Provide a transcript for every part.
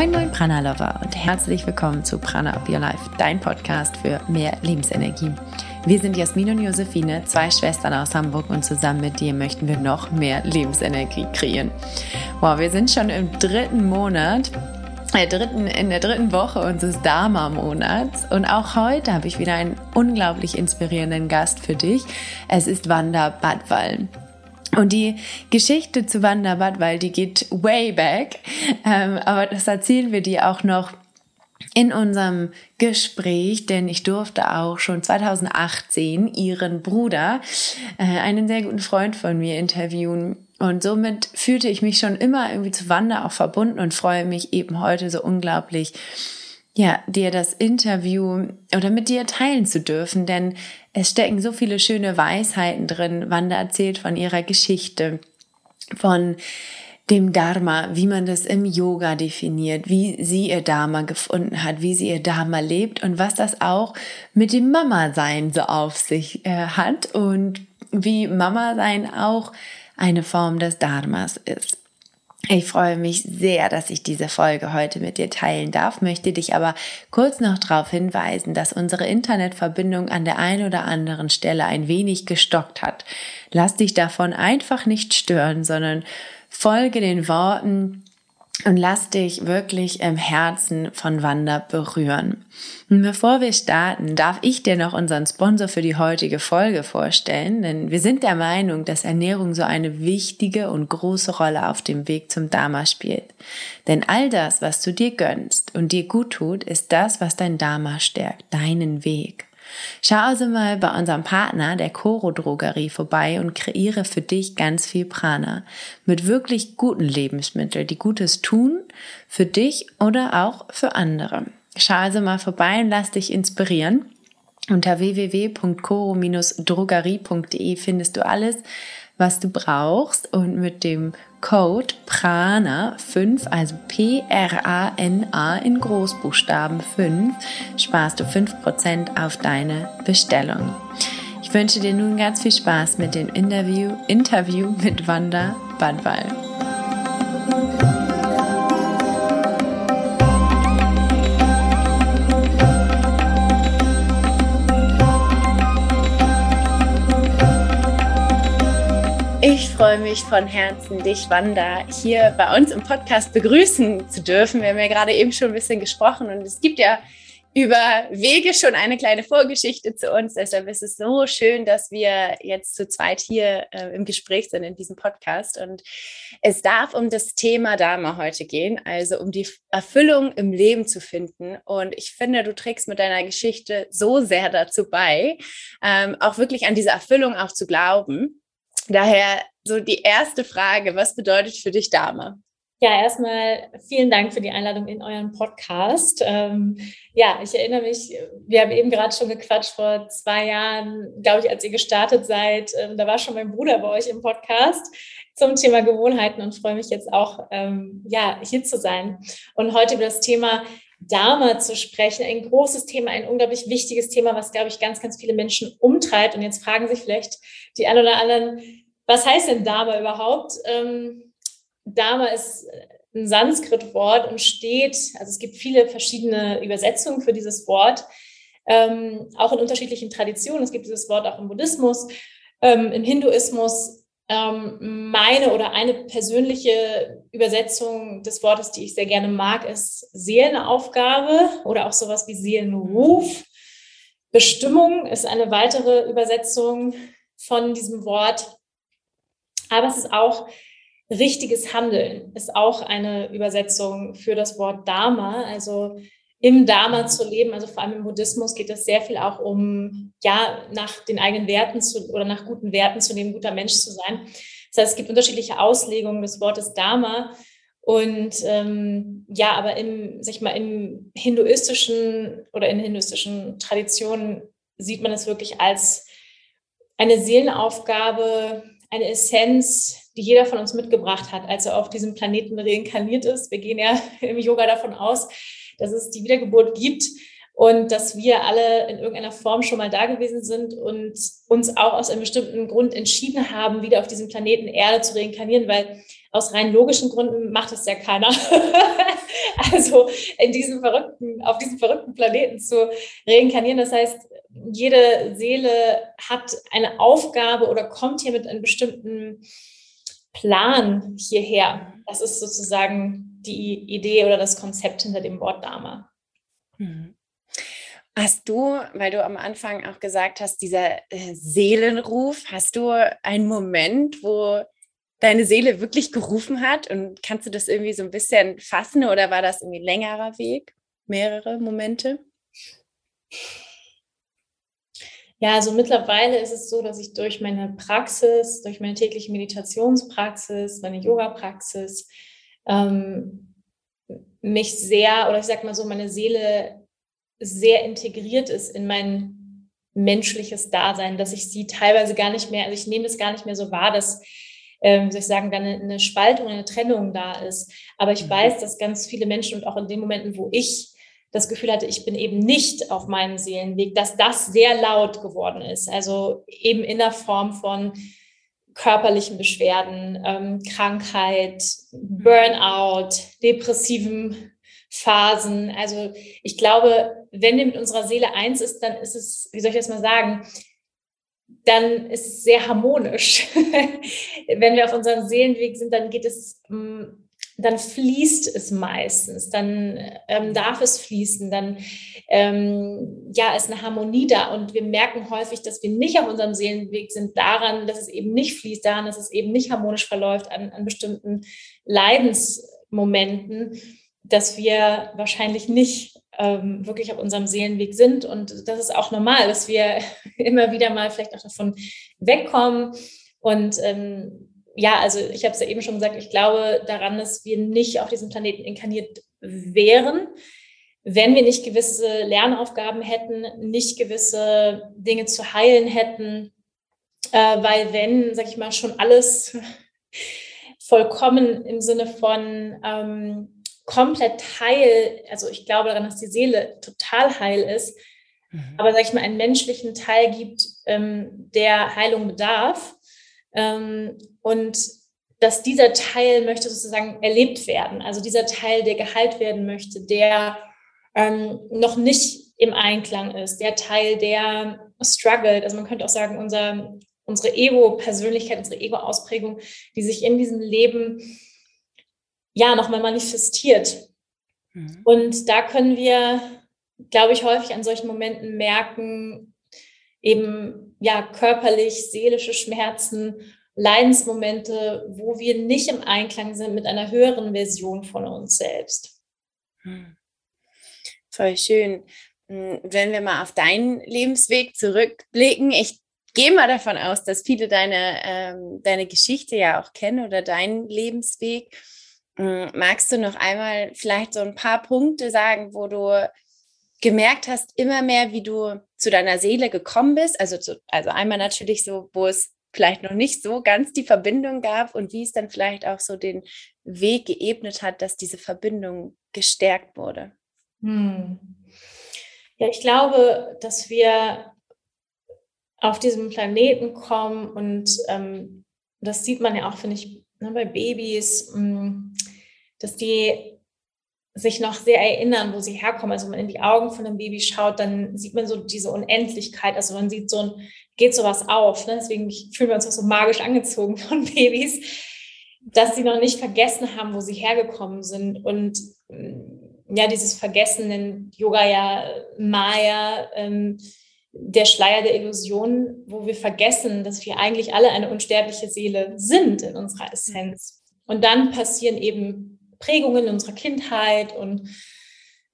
Moin Moin Prana Lover und herzlich willkommen zu Prana Up Your Life, dein Podcast für mehr Lebensenergie. Wir sind Jasmin und Josephine, zwei Schwestern aus Hamburg und zusammen mit dir möchten wir noch mehr Lebensenergie kreieren. Wow, wir sind schon im dritten Monat der dritten, in der dritten Woche unseres Dharma-Monats. Und auch heute habe ich wieder einen unglaublich inspirierenden Gast für dich. Es ist Wanda Badwallen. Und die Geschichte zu Wanda weil die geht way back. Ähm, aber das erzählen wir dir auch noch in unserem Gespräch, denn ich durfte auch schon 2018 ihren Bruder, äh, einen sehr guten Freund von mir, interviewen. Und somit fühlte ich mich schon immer irgendwie zu Wanda auch verbunden und freue mich eben heute so unglaublich, ja, dir das Interview oder mit dir teilen zu dürfen, denn es stecken so viele schöne Weisheiten drin. Wanda erzählt von ihrer Geschichte, von dem Dharma, wie man das im Yoga definiert, wie sie ihr Dharma gefunden hat, wie sie ihr Dharma lebt und was das auch mit dem Mama-Sein so auf sich äh, hat und wie Mama-Sein auch eine Form des Dharmas ist. Ich freue mich sehr, dass ich diese Folge heute mit dir teilen darf, möchte dich aber kurz noch darauf hinweisen, dass unsere Internetverbindung an der einen oder anderen Stelle ein wenig gestockt hat. Lass dich davon einfach nicht stören, sondern folge den Worten und lass dich wirklich im Herzen von Wanda berühren. Und bevor wir starten, darf ich dir noch unseren Sponsor für die heutige Folge vorstellen, denn wir sind der Meinung, dass Ernährung so eine wichtige und große Rolle auf dem Weg zum Dharma spielt. Denn all das, was du dir gönnst und dir gut tut, ist das, was dein Dharma stärkt, deinen Weg. Schau also mal bei unserem Partner, der Coro Drogerie, vorbei und kreiere für dich ganz viel Prana mit wirklich guten Lebensmitteln, die Gutes tun für dich oder auch für andere. Schau also mal vorbei und lass dich inspirieren. Unter www.coro-drogerie.de findest du alles, was du brauchst und mit dem Code PRANA 5, also P-R-A-N-A in Großbuchstaben 5, sparst du 5% auf deine Bestellung. Ich wünsche dir nun ganz viel Spaß mit dem Interview, Interview mit Wanda Badwall. Ich freue mich von Herzen, dich, Wanda, hier bei uns im Podcast begrüßen zu dürfen. Wir haben ja gerade eben schon ein bisschen gesprochen und es gibt ja über Wege schon eine kleine Vorgeschichte zu uns. Deshalb ist es so schön, dass wir jetzt zu zweit hier äh, im Gespräch sind in diesem Podcast. Und es darf um das Thema Dharma heute gehen, also um die Erfüllung im Leben zu finden. Und ich finde, du trägst mit deiner Geschichte so sehr dazu bei, ähm, auch wirklich an diese Erfüllung auch zu glauben. Daher so die erste Frage, was bedeutet für dich Dame? Ja, erstmal vielen Dank für die Einladung in euren Podcast. Ähm, ja, ich erinnere mich, wir haben eben gerade schon gequatscht vor zwei Jahren, glaube ich, als ihr gestartet seid. Ähm, da war schon mein Bruder bei euch im Podcast zum Thema Gewohnheiten und freue mich jetzt auch, ähm, ja, hier zu sein und heute über das Thema Dharma zu sprechen. Ein großes Thema, ein unglaublich wichtiges Thema, was, glaube ich, ganz, ganz viele Menschen umtreibt. Und jetzt fragen sich vielleicht die ein oder anderen, was heißt denn Dharma überhaupt? Ähm, Dharma ist ein Sanskrit-Wort und steht, also es gibt viele verschiedene Übersetzungen für dieses Wort, ähm, auch in unterschiedlichen Traditionen. Es gibt dieses Wort auch im Buddhismus, ähm, im Hinduismus. Ähm, meine oder eine persönliche Übersetzung des Wortes, die ich sehr gerne mag, ist Seelenaufgabe oder auch sowas wie Seelenruf. Bestimmung ist eine weitere Übersetzung von diesem Wort. Aber es ist auch richtiges Handeln, ist auch eine Übersetzung für das Wort Dharma, also im Dharma zu leben, also vor allem im Buddhismus geht es sehr viel auch um, ja, nach den eigenen Werten zu, oder nach guten Werten zu leben, guter Mensch zu sein. Das heißt, es gibt unterschiedliche Auslegungen des Wortes Dharma. Und ähm, ja, aber im, sag ich mal, im hinduistischen oder in hinduistischen Traditionen sieht man es wirklich als eine Seelenaufgabe, eine Essenz, die jeder von uns mitgebracht hat, als er auf diesem Planeten reinkarniert ist. Wir gehen ja im Yoga davon aus, dass es die Wiedergeburt gibt und dass wir alle in irgendeiner Form schon mal da gewesen sind und uns auch aus einem bestimmten Grund entschieden haben, wieder auf diesem Planeten Erde zu reinkarnieren, weil aus rein logischen Gründen macht es ja keiner. also in diesem verrückten, auf diesem verrückten Planeten zu reinkarnieren. Das heißt, jede Seele hat eine Aufgabe oder kommt hier mit einem bestimmten Plan hierher. Das ist sozusagen die Idee oder das Konzept hinter dem Wort Dharma. Mhm. Hast du, weil du am Anfang auch gesagt hast, dieser äh, Seelenruf, hast du einen Moment, wo deine Seele wirklich gerufen hat? Und kannst du das irgendwie so ein bisschen fassen oder war das irgendwie längerer Weg? Mehrere Momente? Ja, also mittlerweile ist es so, dass ich durch meine Praxis, durch meine tägliche Meditationspraxis, meine Yoga-Praxis, ähm, mich sehr, oder ich sag mal so, meine Seele sehr integriert ist in mein menschliches Dasein, dass ich sie teilweise gar nicht mehr, also ich nehme es gar nicht mehr so wahr, dass, ähm, soll ich sagen, da eine, eine Spaltung, eine Trennung da ist. Aber ich mhm. weiß, dass ganz viele Menschen und auch in den Momenten, wo ich das Gefühl hatte, ich bin eben nicht auf meinem Seelenweg, dass das sehr laut geworden ist. Also eben in der Form von körperlichen Beschwerden, ähm, Krankheit, Burnout, depressiven Phasen. Also ich glaube, wenn wir mit unserer Seele eins ist, dann ist es, wie soll ich das mal sagen, dann ist es sehr harmonisch. wenn wir auf unserem Seelenweg sind, dann geht es mm, dann fließt es meistens, dann ähm, darf es fließen, dann ähm, ja, ist eine Harmonie da. Und wir merken häufig, dass wir nicht auf unserem Seelenweg sind, daran, dass es eben nicht fließt, daran, dass es eben nicht harmonisch verläuft an, an bestimmten Leidensmomenten, dass wir wahrscheinlich nicht ähm, wirklich auf unserem Seelenweg sind. Und das ist auch normal, dass wir immer wieder mal vielleicht auch davon wegkommen. Und ähm, ja, also ich habe es ja eben schon gesagt, ich glaube daran, dass wir nicht auf diesem Planeten inkarniert wären, wenn wir nicht gewisse Lernaufgaben hätten, nicht gewisse Dinge zu heilen hätten, äh, weil wenn, sag ich mal, schon alles vollkommen im Sinne von ähm, komplett heil, also ich glaube daran, dass die Seele total heil ist, mhm. aber sag ich mal, einen menschlichen Teil gibt, ähm, der Heilung bedarf, ähm, und dass dieser Teil möchte sozusagen erlebt werden. Also dieser Teil, der geheilt werden möchte, der ähm, noch nicht im Einklang ist, der Teil, der struggelt. Also man könnte auch sagen, unser, unsere Ego-Persönlichkeit, unsere Ego-Ausprägung, die sich in diesem Leben ja nochmal manifestiert. Mhm. Und da können wir, glaube ich, häufig an solchen Momenten merken, eben ja körperlich, seelische Schmerzen, Leidensmomente, wo wir nicht im Einklang sind mit einer höheren Version von uns selbst. Hm. Voll schön. Hm, wenn wir mal auf deinen Lebensweg zurückblicken, ich gehe mal davon aus, dass viele deine, ähm, deine Geschichte ja auch kennen oder deinen Lebensweg. Hm, magst du noch einmal vielleicht so ein paar Punkte sagen, wo du gemerkt hast, immer mehr, wie du zu deiner Seele gekommen bist. Also, zu, also einmal natürlich so, wo es vielleicht noch nicht so ganz die Verbindung gab und wie es dann vielleicht auch so den Weg geebnet hat, dass diese Verbindung gestärkt wurde. Hm. Ja, ich glaube, dass wir auf diesem Planeten kommen und ähm, das sieht man ja auch, finde ich, ne, bei Babys, mh, hm, dass die sich noch sehr erinnern, wo sie herkommen. Also wenn man in die Augen von einem Baby schaut, dann sieht man so diese Unendlichkeit. Also man sieht so ein, geht sowas auf. Ne? Deswegen fühlen wir uns auch so magisch angezogen von Babys, dass sie noch nicht vergessen haben, wo sie hergekommen sind. Und mm, ja, dieses Vergessen in Yoga ja Maya, ähm, der Schleier der Illusion, wo wir vergessen, dass wir eigentlich alle eine unsterbliche Seele sind in unserer Essenz. Und dann passieren eben Prägungen unserer Kindheit und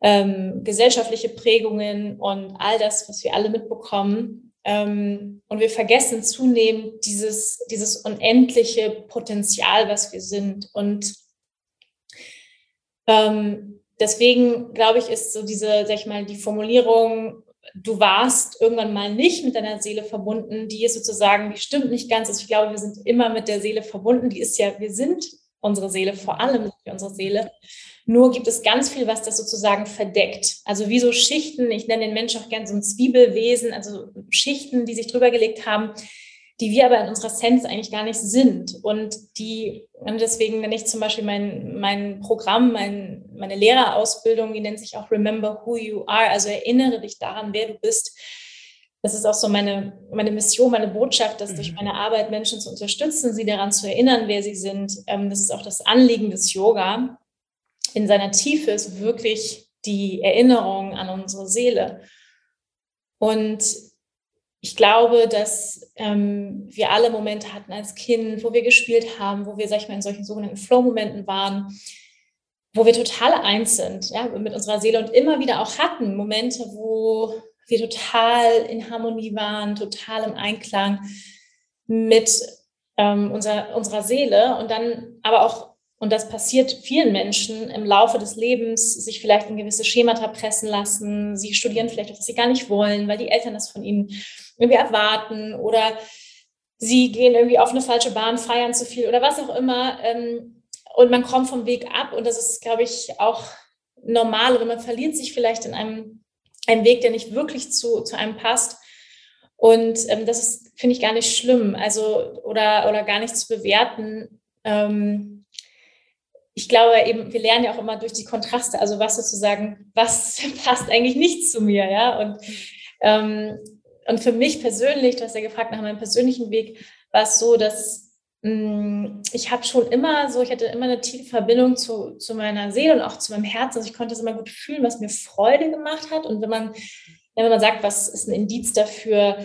ähm, gesellschaftliche Prägungen und all das, was wir alle mitbekommen. Ähm, und wir vergessen zunehmend dieses, dieses unendliche Potenzial, was wir sind. Und ähm, deswegen, glaube ich, ist so diese, sag ich mal, die Formulierung, du warst irgendwann mal nicht mit deiner Seele verbunden, die ist sozusagen, die stimmt nicht ganz. Also ich glaube, wir sind immer mit der Seele verbunden. Die ist ja, wir sind unsere Seele, vor allem unsere Seele. Nur gibt es ganz viel, was das sozusagen verdeckt. Also wie so Schichten, ich nenne den Menschen auch gerne so ein Zwiebelwesen, also Schichten, die sich drüber gelegt haben, die wir aber in unserer Sense eigentlich gar nicht sind. Und die, und deswegen nenne ich zum Beispiel mein, mein Programm, mein, meine Lehrerausbildung, die nennt sich auch Remember Who You Are, also erinnere dich daran, wer du bist. Das ist auch so meine, meine Mission, meine Botschaft, dass durch mhm. meine Arbeit Menschen zu unterstützen, sie daran zu erinnern, wer sie sind. Ähm, das ist auch das Anliegen des Yoga. In seiner Tiefe ist wirklich die Erinnerung an unsere Seele. Und ich glaube, dass ähm, wir alle Momente hatten als Kind, wo wir gespielt haben, wo wir, sag ich mal, in solchen sogenannten Flow-Momenten waren, wo wir total eins sind, ja, mit unserer Seele und immer wieder auch hatten Momente, wo wir total in Harmonie waren, total im Einklang mit ähm, unser, unserer Seele und dann aber auch und das passiert vielen Menschen im Laufe des Lebens, sich vielleicht in gewisse Schemata pressen lassen. Sie studieren vielleicht was sie gar nicht wollen, weil die Eltern das von ihnen irgendwie erwarten oder sie gehen irgendwie auf eine falsche Bahn, feiern zu viel oder was auch immer. Ähm, und man kommt vom Weg ab und das ist, glaube ich, auch normal oder man verliert sich vielleicht in einem, einem Weg, der nicht wirklich zu, zu einem passt. Und ähm, das ist, finde ich, gar nicht schlimm, also oder, oder gar nicht zu bewerten. Ähm, ich glaube eben, wir lernen ja auch immer durch die Kontraste, also was sozusagen, was passt eigentlich nicht zu mir, ja. Und, ähm, und für mich persönlich, du hast ja gefragt nach meinem persönlichen Weg, war es so, dass ich habe schon immer so, ich hatte immer eine tiefe Verbindung zu, zu meiner Seele und auch zu meinem Herzen. Also ich konnte es immer gut fühlen, was mir Freude gemacht hat. Und wenn man, wenn man sagt, was ist ein Indiz dafür,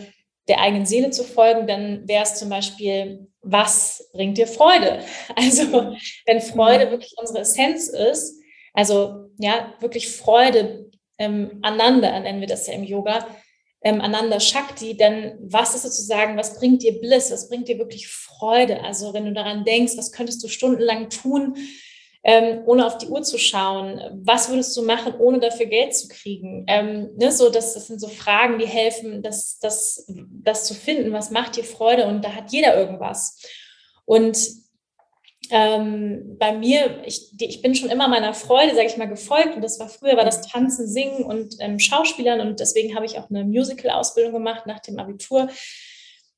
der eigenen Seele zu folgen, dann wäre es zum Beispiel, was bringt dir Freude? Also wenn Freude mhm. wirklich unsere Essenz ist, also ja, wirklich Freude ähm, aneinander, nennen wir das ja im Yoga, ähm, aneinander Shakti, dann was ist sozusagen, was bringt dir Bliss, was bringt dir wirklich Freude? Also wenn du daran denkst, was könntest du stundenlang tun, ähm, ohne auf die Uhr zu schauen? Was würdest du machen, ohne dafür Geld zu kriegen? Ähm, ne, so, das, das sind so Fragen, die helfen, das, das, das zu finden. Was macht dir Freude? Und da hat jeder irgendwas. Und ähm, bei mir, ich, die, ich bin schon immer meiner Freude, sage ich mal, gefolgt. Und das war früher, war das Tanzen, Singen und ähm, Schauspielern. Und deswegen habe ich auch eine Musical-Ausbildung gemacht nach dem Abitur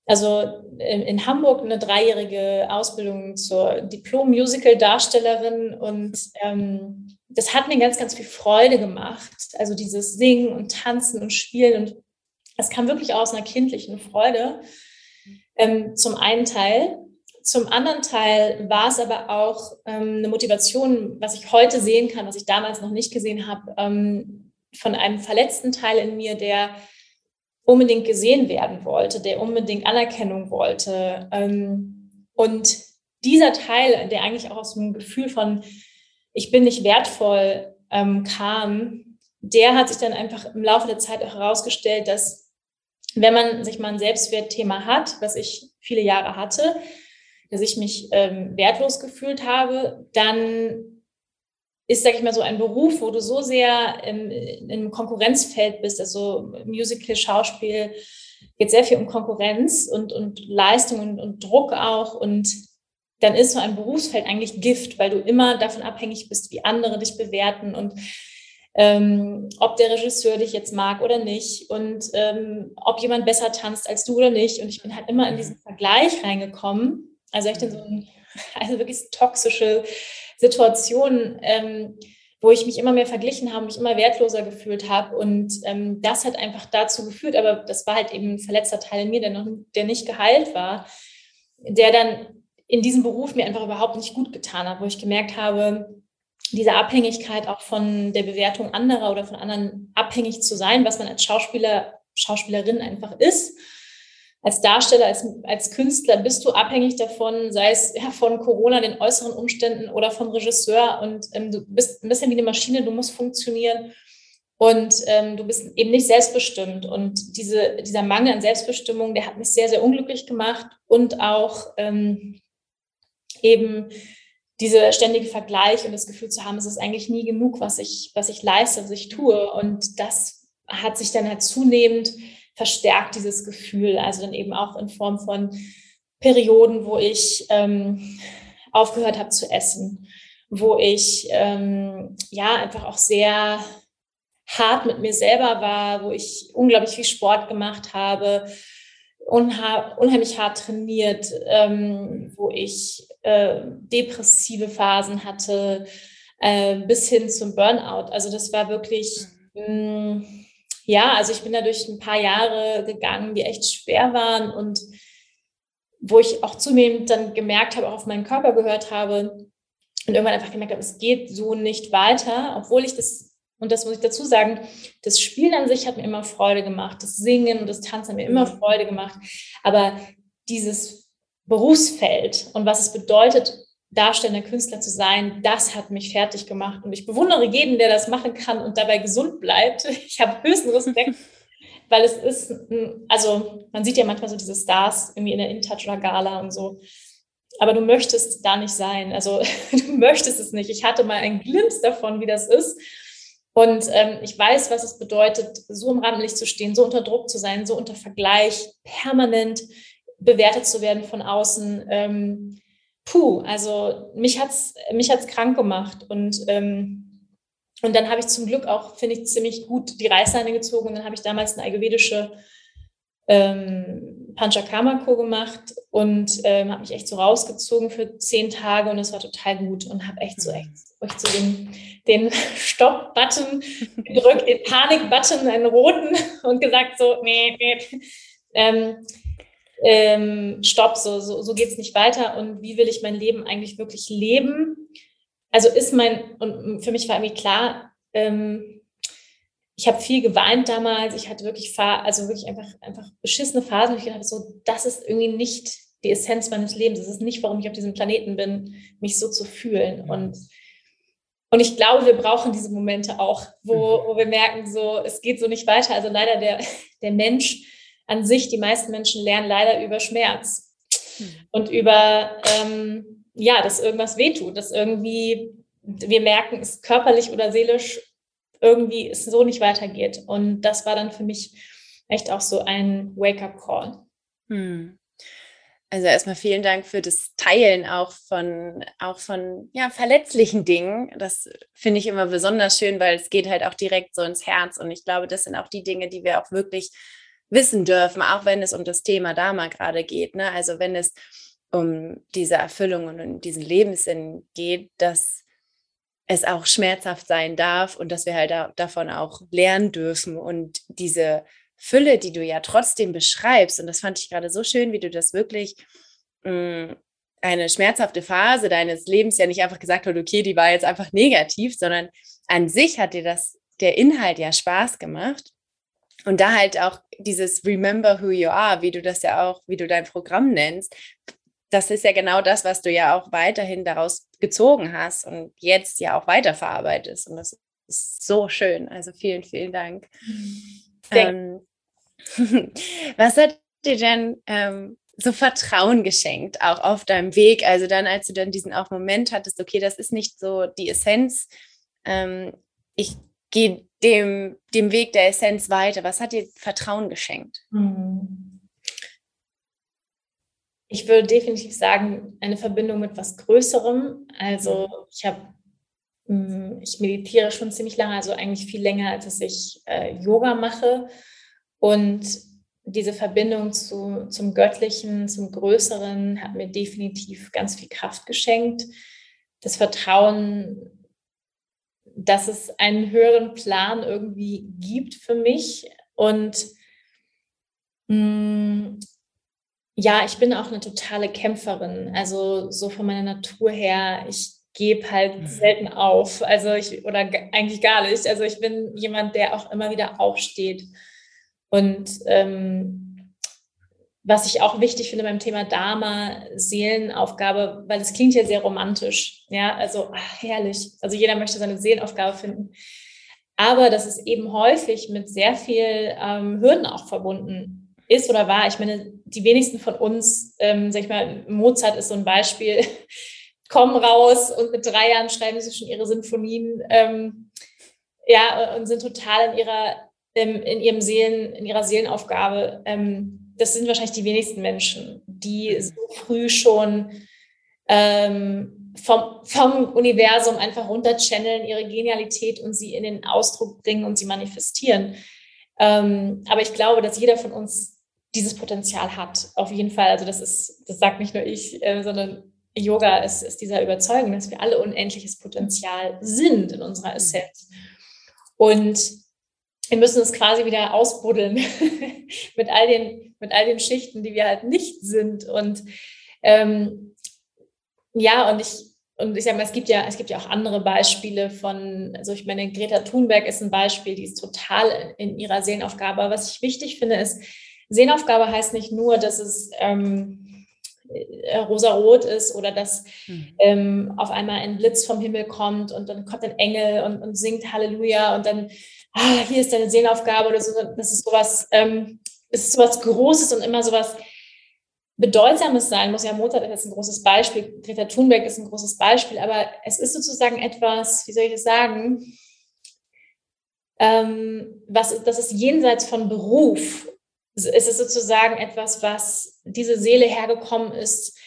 also in Hamburg eine dreijährige Ausbildung zur Diplom-Musical-Darstellerin und ähm, das hat mir ganz, ganz viel Freude gemacht. Also dieses Singen und Tanzen und Spielen und das kam wirklich aus einer kindlichen Freude. Ähm, zum einen Teil. Zum anderen Teil war es aber auch ähm, eine Motivation, was ich heute sehen kann, was ich damals noch nicht gesehen habe, ähm, von einem verletzten Teil in mir, der unbedingt gesehen werden wollte, der unbedingt Anerkennung wollte. Ähm, und dieser Teil, der eigentlich auch aus dem Gefühl von, ich bin nicht wertvoll ähm, kam, der hat sich dann einfach im Laufe der Zeit auch herausgestellt, dass wenn man sich mal ein Selbstwertthema hat, was ich viele Jahre hatte, dass ich mich ähm, wertlos gefühlt habe, dann ist, sag ich mal, so ein Beruf, wo du so sehr im, im Konkurrenzfeld bist, also Musical, Schauspiel, geht sehr viel um Konkurrenz und, und Leistung und, und Druck auch. Und dann ist so ein Berufsfeld eigentlich Gift, weil du immer davon abhängig bist, wie andere dich bewerten und ähm, ob der Regisseur dich jetzt mag oder nicht und ähm, ob jemand besser tanzt als du oder nicht. Und ich bin halt immer in diesen Vergleich reingekommen. Also echt in so ein, also wirklich toxische Situationen, ähm, wo ich mich immer mehr verglichen habe, mich immer wertloser gefühlt habe. Und ähm, das hat einfach dazu geführt, aber das war halt eben ein verletzter Teil in mir, der, noch, der nicht geheilt war, der dann in diesem Beruf mir einfach überhaupt nicht gut getan hat, wo ich gemerkt habe, diese Abhängigkeit auch von der Bewertung anderer oder von anderen abhängig zu sein, was man als Schauspieler, Schauspielerin einfach ist als Darsteller, als, als Künstler bist du abhängig davon, sei es ja, von Corona, den äußeren Umständen oder vom Regisseur. Und ähm, du bist ein bisschen wie eine Maschine, du musst funktionieren. Und ähm, du bist eben nicht selbstbestimmt. Und diese, dieser Mangel an Selbstbestimmung, der hat mich sehr, sehr unglücklich gemacht. Und auch ähm, eben dieser ständige Vergleich und das Gefühl zu haben, es ist eigentlich nie genug, was ich, was ich leiste, was ich tue. Und das hat sich dann halt zunehmend verstärkt dieses Gefühl. Also dann eben auch in Form von Perioden, wo ich ähm, aufgehört habe zu essen, wo ich ähm, ja einfach auch sehr hart mit mir selber war, wo ich unglaublich viel Sport gemacht habe, unheimlich hart trainiert, ähm, wo ich äh, depressive Phasen hatte, äh, bis hin zum Burnout. Also das war wirklich, mh, mm, ja, also ich bin da durch ein paar Jahre gegangen, die echt schwer waren und wo ich auch zunehmend dann gemerkt habe, auch auf meinen Körper gehört habe und irgendwann einfach gemerkt habe, es geht so nicht weiter, obwohl ich das und das muss ich dazu sagen, das Spielen an sich hat mir immer Freude gemacht. Das Singen und das Tanzen hat mir immer mhm. Freude gemacht. Aber dieses Berufsfeld und was es bedeutet, darstellender Künstler zu sein, das hat mich fertig gemacht. Und ich bewundere jeden, der das machen kann und dabei gesund bleibt. Ich habe höchsten Respekt, weil es ist, also man sieht ja manchmal so diese Stars irgendwie in der InTouch oder Gala und so. Aber du möchtest da nicht sein. Also du möchtest es nicht. Ich hatte mal einen Glimpse davon, wie das ist. Und ähm, ich weiß, was es bedeutet, so im Rampenlicht zu stehen, so unter Druck zu sein, so unter Vergleich, permanent bewertet zu werden von außen. Ähm, puh, also mich hat's mich hat's krank gemacht und ähm, und dann habe ich zum Glück auch, finde ich, ziemlich gut die Reißleine gezogen. Und dann habe ich damals eine ayurvedische ähm, Panchakarma-Kur gemacht und ähm, habe mich echt so rausgezogen für zehn Tage und es war total gut und habe echt so mhm. echt, echt so den, den Stopp-Button gedrückt, den Panik-Button, einen roten und gesagt so, nee, nee, ähm, ähm, Stopp, so, so, so geht es nicht weiter und wie will ich mein Leben eigentlich wirklich leben? Also ist mein, und für mich war irgendwie klar, ähm, ich habe viel geweint damals. Ich hatte wirklich, also wirklich einfach, einfach beschissene Phasen. Und ich dachte so, das ist irgendwie nicht die Essenz meines Lebens. Das ist nicht, warum ich auf diesem Planeten bin, mich so zu fühlen. Und, und ich glaube, wir brauchen diese Momente auch, wo, mhm. wo wir merken, so, es geht so nicht weiter. Also leider der, der Mensch an sich, die meisten Menschen lernen leider über Schmerz mhm. und über, ähm, ja, dass irgendwas wehtut, dass irgendwie wir merken, es körperlich oder seelisch irgendwie es so nicht weitergeht. Und das war dann für mich echt auch so ein Wake-up-Call. Hm. Also erstmal vielen Dank für das Teilen auch von, auch von ja, verletzlichen Dingen. Das finde ich immer besonders schön, weil es geht halt auch direkt so ins Herz. Und ich glaube, das sind auch die Dinge, die wir auch wirklich wissen dürfen, auch wenn es um das Thema Dharma gerade geht. Ne? Also wenn es um diese Erfüllung und um diesen Lebenssinn geht, dass es auch schmerzhaft sein darf und dass wir halt da, davon auch lernen dürfen und diese Fülle, die du ja trotzdem beschreibst, und das fand ich gerade so schön, wie du das wirklich mh, mm, eine schmerzhafte Phase deines Lebens ja nicht einfach gesagt hast, okay, die war jetzt einfach negativ, sondern an sich hat dir das der Inhalt ja Spaß gemacht. Und da halt auch dieses Remember who you are, wie du das ja auch, wie du dein Programm nennst, das ist ja genau das, was du ja auch weiterhin daraus gezogen hast und jetzt ja auch weiterverarbeitest. Und das ist so schön. Also vielen, vielen Dank. Ähm, was hat dir denn ähm, so Vertrauen geschenkt, auch auf deinem Weg? Also dann, als du dann diesen auch Moment hattest, okay, das ist nicht so die Essenz. Ähm, ich gehe dem, dem Weg der Essenz weiter. Was hat dir Vertrauen geschenkt? Mhm ich würde definitiv sagen, eine Verbindung mit was Größerem. Also ich habe, hm, ich meditiere schon ziemlich lange, also eigentlich viel länger, als dass ich äh, Yoga mache. Und diese Verbindung zu, zum Göttlichen, zum Größeren hat mir definitiv ganz viel Kraft geschenkt. Das Vertrauen, dass es einen höheren Plan irgendwie gibt für mich. Und mh, hm, ja, ich bin auch eine totale Kämpferin. Also so von meiner Natur her, ich gebe halt mhm. selten auf. Also ich, oder eigentlich gar nicht. Also ich bin jemand, der auch immer wieder aufsteht. Und ähm, was ich auch wichtig finde beim Thema Dharma, Seelenaufgabe, weil es klingt ja sehr romantisch. Ja, also ach, herrlich. Also jeder möchte seine Seelenaufgabe finden. Aber das ist eben häufig mit sehr viel ähm, Hürden auch verbunden ist oder war. Ich meine, die wenigsten von uns, ähm, sag ich mal, Mozart ist so ein Beispiel, kommen raus und mit drei Jahren schreiben sie schon ihre Sinfonien, ähm, ja, und sind total in ihrer, ähm, in ihrem Seelen, in ihrer Seelenaufgabe. Das sind wahrscheinlich die wenigsten Menschen, die so früh schon ähm, vom, vom Universum einfach runterchanneln, ihre Genialität und sie in den Ausdruck bringen und sie manifestieren. Ähm, aber ich glaube, dass jeder von uns dieses Potenzial hat. Auf jeden Fall. Also das ist, das sagt nicht nur ich, äh, sondern Yoga ist, ist dieser Überzeugung, dass wir alle unendliches Potenzial sind in unserer mhm. Essenz. Und wir müssen es quasi wieder ausbuddeln mit, all den, mit all den Schichten, die wir halt nicht sind. Und ähm, ja, und ich, und ich sage mal, es gibt ja, es gibt ja auch andere Beispiele von, also ich meine, Greta Thunberg ist ein Beispiel, die ist total in ihrer Seelenaufgabe. Aber was ich wichtig finde, ist, Seelenaufgabe heißt nicht nur, dass es ähm, äh, rosarot ist oder dass mhm. ähm, auf einmal ein Blitz vom Himmel kommt und dann kommt ein Engel und, und singt Halleluja und dann, ah, hier ist deine Seelenaufgabe oder so. Das ist sowas, ähm, es ist sowas Großes und immer sowas Bedeutsames sein muss. Ja, Mozart ist jetzt ein großes Beispiel, Greta Thunberg ist ein großes Beispiel, aber es ist sozusagen etwas, wie soll ich das sagen, ähm, was, das ist jenseits von Beruf es ist sozusagen etwas, was diese Seele hergekommen ist,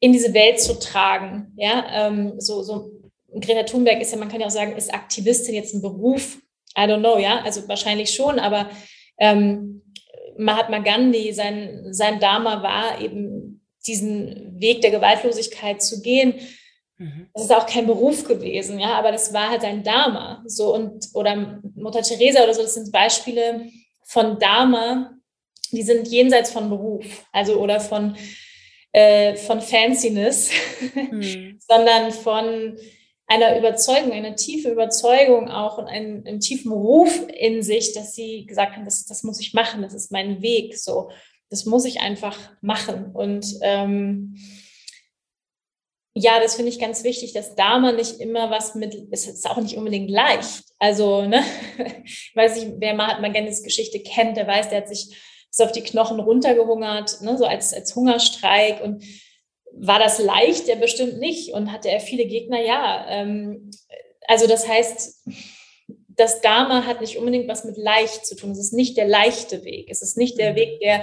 in diese Welt zu tragen. Ja, ähm, so, so Greta Thunberg ist ja, man kann ja auch sagen, ist Aktivistin jetzt ein Beruf? I don't know, ja, also wahrscheinlich schon, aber ähm, Mahatma Gandhi, sein, sein Dharma war eben diesen Weg der Gewaltlosigkeit zu gehen. Mhm. Das ist auch kein Beruf gewesen, ja, aber das war halt sein Dharma. So und oder Mutter Teresa oder so, das sind Beispiele von Dharma, die sind jenseits von Beruf, also oder von, äh, von Fanciness, hm. sondern von einer Überzeugung, einer tiefe Überzeugung auch und einen, einen, tiefen Ruf in sich, dass sie gesagt haben, das, das muss ich machen, das ist mein Weg, so, das muss ich einfach machen. Und ähm, ja, das finde ich ganz wichtig, dass Dharma nicht immer was mit, es ist auch nicht unbedingt leicht. Also, ne, weiß ich, wer Mahatma Gandhis Geschichte kennt, der weiß, der hat sich ist auf die Knochen runtergehungert, ne, so als, als Hungerstreik. Und war das leicht? Ja, bestimmt nicht. Und hatte er viele Gegner? Ja. Ähm, also das heißt, das Dharma hat nicht unbedingt was mit leicht zu tun. Es ist nicht der leichte Weg. Es ist nicht der mhm. Weg, der,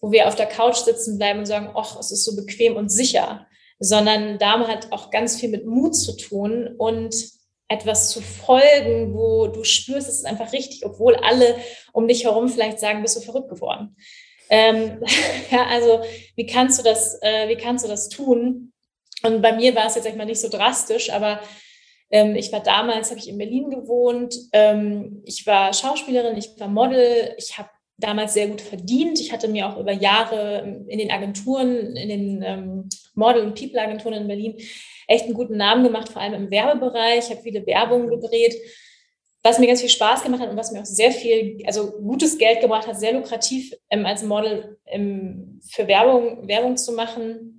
wo wir auf der Couch sitzen bleiben und sagen, ach, es ist so bequem und sicher, sondern Dharma hat auch ganz viel mit Mut zu tun und etwas zu folgen, wo du spürst, es ist einfach richtig, obwohl alle um dich herum vielleicht sagen, bist du verrückt geworden. Ähm, ja, also wie kannst du das, äh, wie kannst du das tun? Und bei mir war es jetzt sag ich mal nicht so drastisch, aber ähm, ich war damals, habe ich in Berlin gewohnt. Ähm, ich war Schauspielerin, ich war Model, ich habe damals sehr gut verdient. Ich hatte mir auch über Jahre in den Agenturen, in den ähm, Model- und People-Agenturen in Berlin echt einen guten Namen gemacht, vor allem im Werbebereich. Ich habe viele Werbungen gedreht, was mir ganz viel Spaß gemacht hat und was mir auch sehr viel, also gutes Geld gebracht hat, sehr lukrativ ähm, als Model ähm, für Werbung, Werbung zu machen.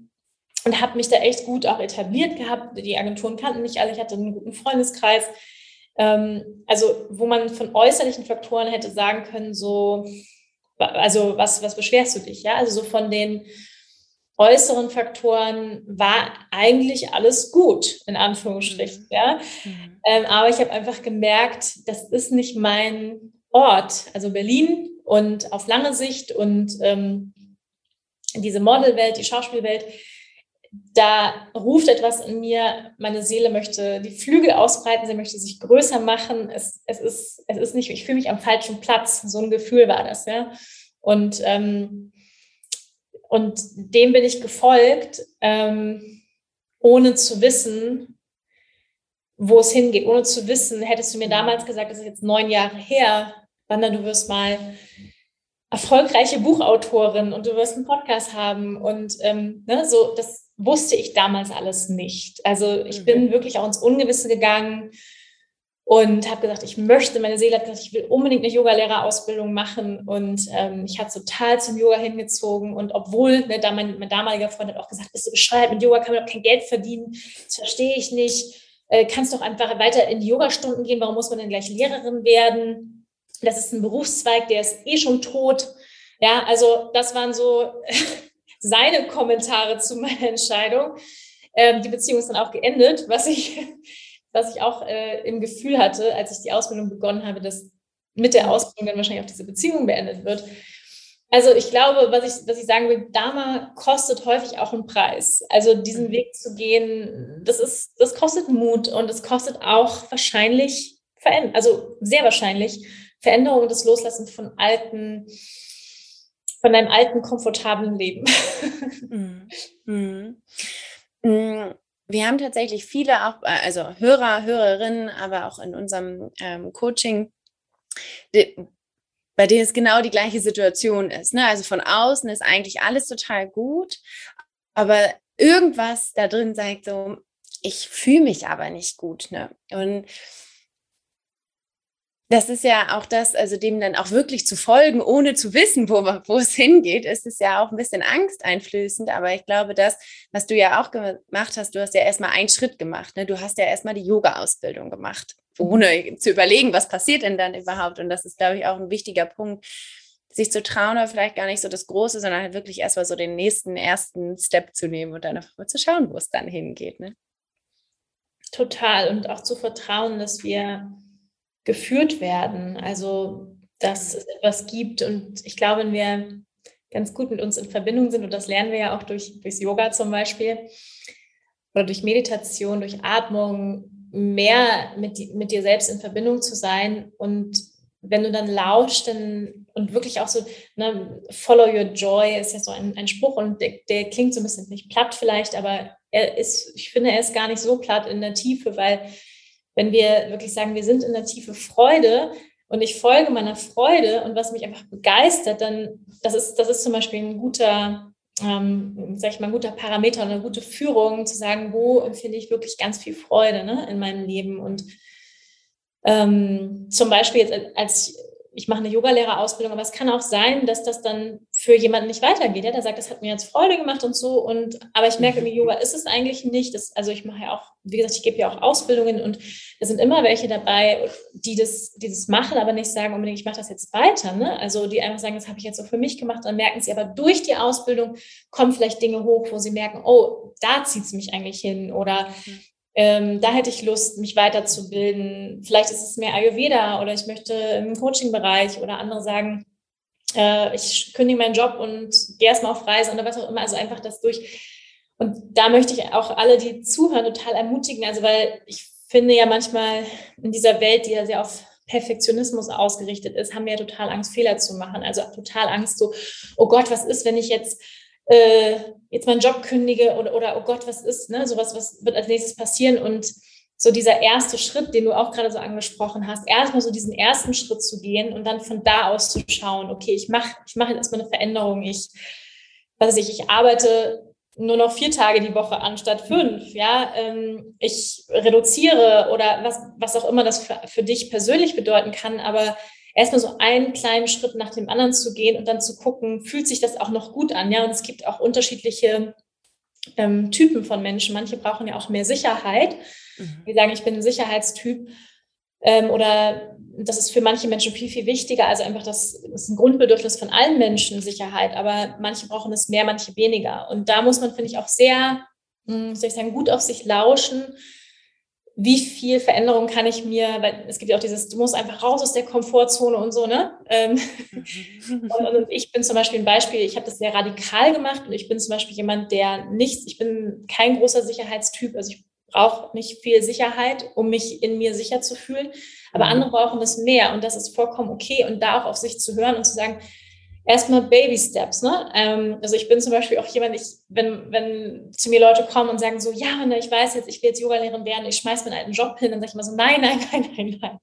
Und habe mich da echt gut auch etabliert gehabt. Die Agenturen kannten mich alle, ich hatte einen guten Freundeskreis. Ähm, also, wo man von äußerlichen Faktoren hätte sagen können, so, also was, was beschwerst du dich? Ja, also so von den äußeren Faktoren war eigentlich alles gut, in Anführungsstrichen. Mhm. Ja? Mhm. Ähm, aber ich habe einfach gemerkt, das ist nicht mein Ort, also Berlin und auf lange Sicht und ähm, diese Modelwelt, die Schauspielwelt, da ruft etwas in mir, meine Seele möchte die Flügel ausbreiten, sie möchte sich größer machen. Es, es, ist, es ist nicht, ich fühle mich am falschen Platz. So ein Gefühl war das, ja. Und ähm, und dem bin ich gefolgt, ähm, ohne zu wissen, wo es hingeht, ohne zu wissen, hättest du mir damals gesagt, das ist jetzt neun Jahre her, Wanda, du wirst mal erfolgreiche Buchautorin und du wirst einen Podcast haben und ähm, ne, so, das wusste ich damals alles nicht. Also ich mhm. bin wirklich auch ins Ungewisse gegangen und habe gesagt, ich möchte, meine Seele hat gesagt, ich will unbedingt eine Yogalehrerausbildung machen und ähm, ich hatte total zum Yoga hingezogen und obwohl ne, da mein, mein, damaliger Freund hat auch gesagt, bist du bescheuert, mit Yoga kann man doch kein Geld verdienen, das verstehe ich nicht, äh, kannst doch einfach weiter in die Yogastunden gehen, warum muss man denn gleich Lehrerin werden? Das ist ein Berufszweig, der ist eh schon tot. Ja, also das waren so seine Kommentare zu meiner Entscheidung. Ähm, die Beziehung ist dann auch geendet, was ich was ich auch äh, im Gefühl hatte, als ich die Ausbildung begonnen habe, dass mit der Ausbildung dann wahrscheinlich auch diese Beziehung beendet wird. Also ich glaube, was ich, was ich sagen will, Dharma kostet häufig auch einen Preis. Also diesen mhm. Weg zu gehen, das ist, das kostet Mut und es kostet auch wahrscheinlich, also sehr wahrscheinlich, Veränderung und das Loslassen von alten von deinem alten, komfortablen Leben. Mhm. Mhm. Wir haben tatsächlich viele auch, äh, also Hörer, Hörerinnen, aber auch in unserem ähm, Coaching, die, bei denen es genau die gleiche Situation ist. Ne? Also von außen ist eigentlich alles total gut, aber irgendwas da drin sagt so, ich fühle mich aber nicht gut. Ne? Und das ist ja auch das, also dem dann auch wirklich zu folgen, ohne zu wissen, wo, wo es hingeht, ist es ja auch ein bisschen angsteinflößend. Aber ich glaube, das, was du ja auch gemacht hast, du hast ja erstmal einen Schritt gemacht. Ne? Du hast ja erstmal die Yoga-Ausbildung gemacht, ohne zu überlegen, was passiert denn dann überhaupt. Und das ist, glaube ich, auch ein wichtiger Punkt, sich zu trauen oder vielleicht gar nicht so das Große, sondern halt wirklich erstmal so den nächsten, ersten Step zu nehmen und dann einfach mal zu schauen, wo es dann hingeht. Ne? Total. Und auch zu vertrauen, dass wir geführt werden. Also, dass es etwas gibt. Und ich glaube, wenn wir ganz gut mit uns in Verbindung sind, und das lernen wir ja auch durch, durchs Yoga zum Beispiel, oder durch Meditation, durch Atmung, mehr mit, mit dir selbst in Verbindung zu sein. Und wenn du dann lauscht dann, und wirklich auch so, ne, follow your joy ist ja so ein, ein Spruch und der, der klingt so ein bisschen nicht platt vielleicht, aber er ist, ich finde, er ist gar nicht so platt in der Tiefe, weil wenn wir wirklich sagen, wir sind in der Tiefe Freude und ich folge meiner Freude und was mich einfach begeistert, dann das ist, das ist zum Beispiel ein guter, ähm, sag ich mal, ein guter Parameter eine gute Führung, zu sagen, wo empfinde ich wirklich ganz viel Freude ne, in meinem Leben. Und ähm, zum Beispiel jetzt als ich mache eine Yogalehrerausbildung, aber es kann auch sein, dass das dann für jemanden nicht weitergeht. Ja? Der sagt, das hat mir jetzt Freude gemacht und so. Und aber ich merke, irgendwie Yoga ist es eigentlich nicht. Das, also ich mache ja auch, wie gesagt, ich gebe ja auch Ausbildungen und da sind immer welche dabei, die das, die das machen, aber nicht sagen unbedingt, ich mache das jetzt weiter. Ne? Also die einfach sagen, das habe ich jetzt so für mich gemacht. Dann merken sie aber durch die Ausbildung kommen vielleicht Dinge hoch, wo sie merken, oh, da zieht es mich eigentlich hin oder mhm ähm, da hätte ich Lust, mich weiterzubilden. Vielleicht ist es mehr Ayurveda oder ich möchte im Coaching-Bereich oder andere sagen, äh, ich kündige meinen Job und gehe erstmal auf Reise oder was auch immer. Also einfach das durch. Und da möchte ich auch alle, die zuhören, total ermutigen. Also, weil ich finde ja manchmal in dieser Welt, die ja sehr auf Perfektionismus ausgerichtet ist, haben wir ja total Angst, Fehler zu machen. Also total Angst, so, oh Gott, was ist, wenn ich jetzt äh, jetzt meinen Job kündige oder, oder oh Gott, was ist, ne, sowas, was wird als nächstes passieren? Und so dieser erste Schritt, den du auch gerade so angesprochen hast, erstmal so diesen ersten Schritt zu gehen und dann von da aus zu schauen, okay, ich mache ich mach jetzt erstmal eine Veränderung, ich, was weiß ich, ich arbeite nur noch vier Tage die Woche anstatt fünf, ja, ähm, ich reduziere oder was, was auch immer das für, für dich persönlich bedeuten kann, aber erstmal so einen kleinen Schritt nach dem anderen zu gehen und dann zu gucken, fühlt sich das auch noch gut an? Ja, und es gibt auch unterschiedliche ähm, Typen von Menschen. Manche brauchen ja auch mehr Sicherheit. Mhm. Die sagen, ich bin ein Sicherheitstyp. Ähm, oder das ist für manche Menschen viel, viel wichtiger. Also einfach, das, ist ein Grundbedürfnis von allen Menschen, Sicherheit. Aber manche brauchen es mehr, manche weniger. Und da muss man, finde ich, auch sehr, hm, soll ich sagen, gut auf sich lauschen wie viel Veränderung kann ich mir, weil es gibt ja auch dieses, du musst einfach raus aus der Komfortzone und so, ne? Ähm, mhm. und, ich bin zum Beispiel ein Beispiel, ich habe das sehr radikal gemacht und ich bin zum Beispiel jemand, der nichts, ich bin kein großer Sicherheitstyp, also ich brauche nicht viel Sicherheit, um mich in mir sicher zu fühlen, aber mhm. andere brauchen das mehr und das ist vollkommen okay und da auch auf sich zu hören und zu sagen, erstmal Baby Steps. Ne? Ähm, also ich bin zum Beispiel auch jemand, ich, wenn, wenn zu mir Leute kommen und sagen so, ja, ne, ich weiß jetzt, ich will jetzt Yogalehrerin werden, ich schmeiße meinen alten Job hin, dann sage ich immer so, nein, nein, nein, nein, nein.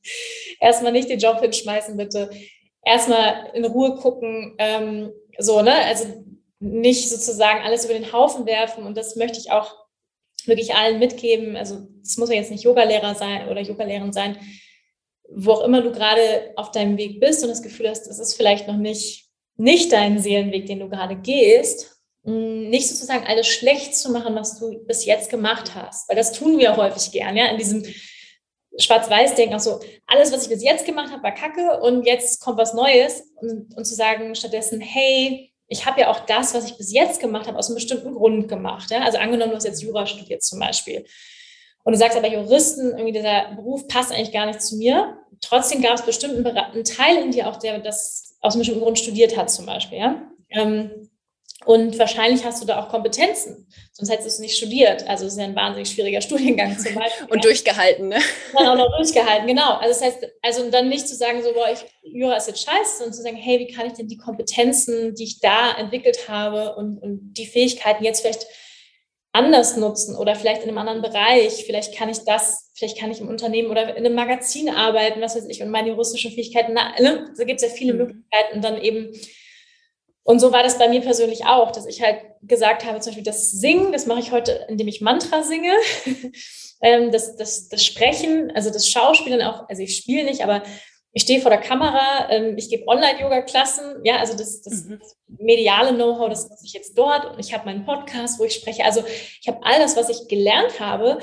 Erstmal nicht den Job hinschmeißen, bitte. Erstmal in Ruhe gucken, ähm, so, ne? Also nicht sozusagen alles über den Haufen werfen und das möchte ich auch wirklich allen mitgeben. Also es muss ja jetzt nicht Yogalehrer sein oder Yogalehrerin sein, wo auch immer du gerade auf deinem Weg bist und das Gefühl hast, das ist vielleicht noch nicht nicht deinen Seelenweg, den du gerade gehst, mm, nicht sozusagen alles schlecht zu machen, was du bis jetzt gemacht hast. Weil das tun wir häufig gern, ja, in diesem Schwarz-Weiß-Denken, auch so, alles, was ich bis jetzt gemacht habe, war kacke und jetzt kommt was Neues. Und, und zu sagen stattdessen, hey, ich habe ja auch das, was ich bis jetzt gemacht habe, aus einem bestimmten Grund gemacht. Ja? Also angenommen, du hast jetzt Jura studiert zum Beispiel. Und du sagst aber, Juristen, irgendwie dieser Beruf passt eigentlich gar nicht zu mir. Trotzdem gab es bestimmt einen Teil in dir auch, der das aus einem bestimmten Grund studiert hat zum Beispiel. Ja? Ähm, Und wahrscheinlich hast du da auch Kompetenzen, sonst hättest du es nicht studiert. Also es ist ja ein wahnsinnig schwieriger Studiengang zum Beispiel. Und durchgehalten, ne? Dann auch noch durchgehalten, genau. Also das heißt, also dann nicht zu sagen, so, boah, ich, Jura ist jetzt scheiße, sondern zu sagen, hey, wie kann ich denn die Kompetenzen, die ich da entwickelt habe und, und die Fähigkeiten jetzt vielleicht anders nutzen oder vielleicht in einem anderen Bereich. Vielleicht kann ich das, vielleicht kann ich im Unternehmen oder in einem Magazin arbeiten, was weiß ich, und meine russischen Fähigkeiten, na, ne? da gibt es ja viele mhm. Möglichkeiten und dann eben und so war das bei mir persönlich auch, dass ich halt gesagt habe, zum Beispiel das Singen, das mache ich heute, indem ich Mantra singe. ähm, das, das, das Sprechen, also das Schauspielen auch, also ich spiele nicht, aber ich stehe vor der Kamera, ähm, ich gebe Online-Yoga-Klassen, ja, also das, das mhm. mediale Know-how, das nutze ich jetzt dort und ich habe meinen Podcast, wo ich spreche. Also ich habe all das, was ich gelernt habe,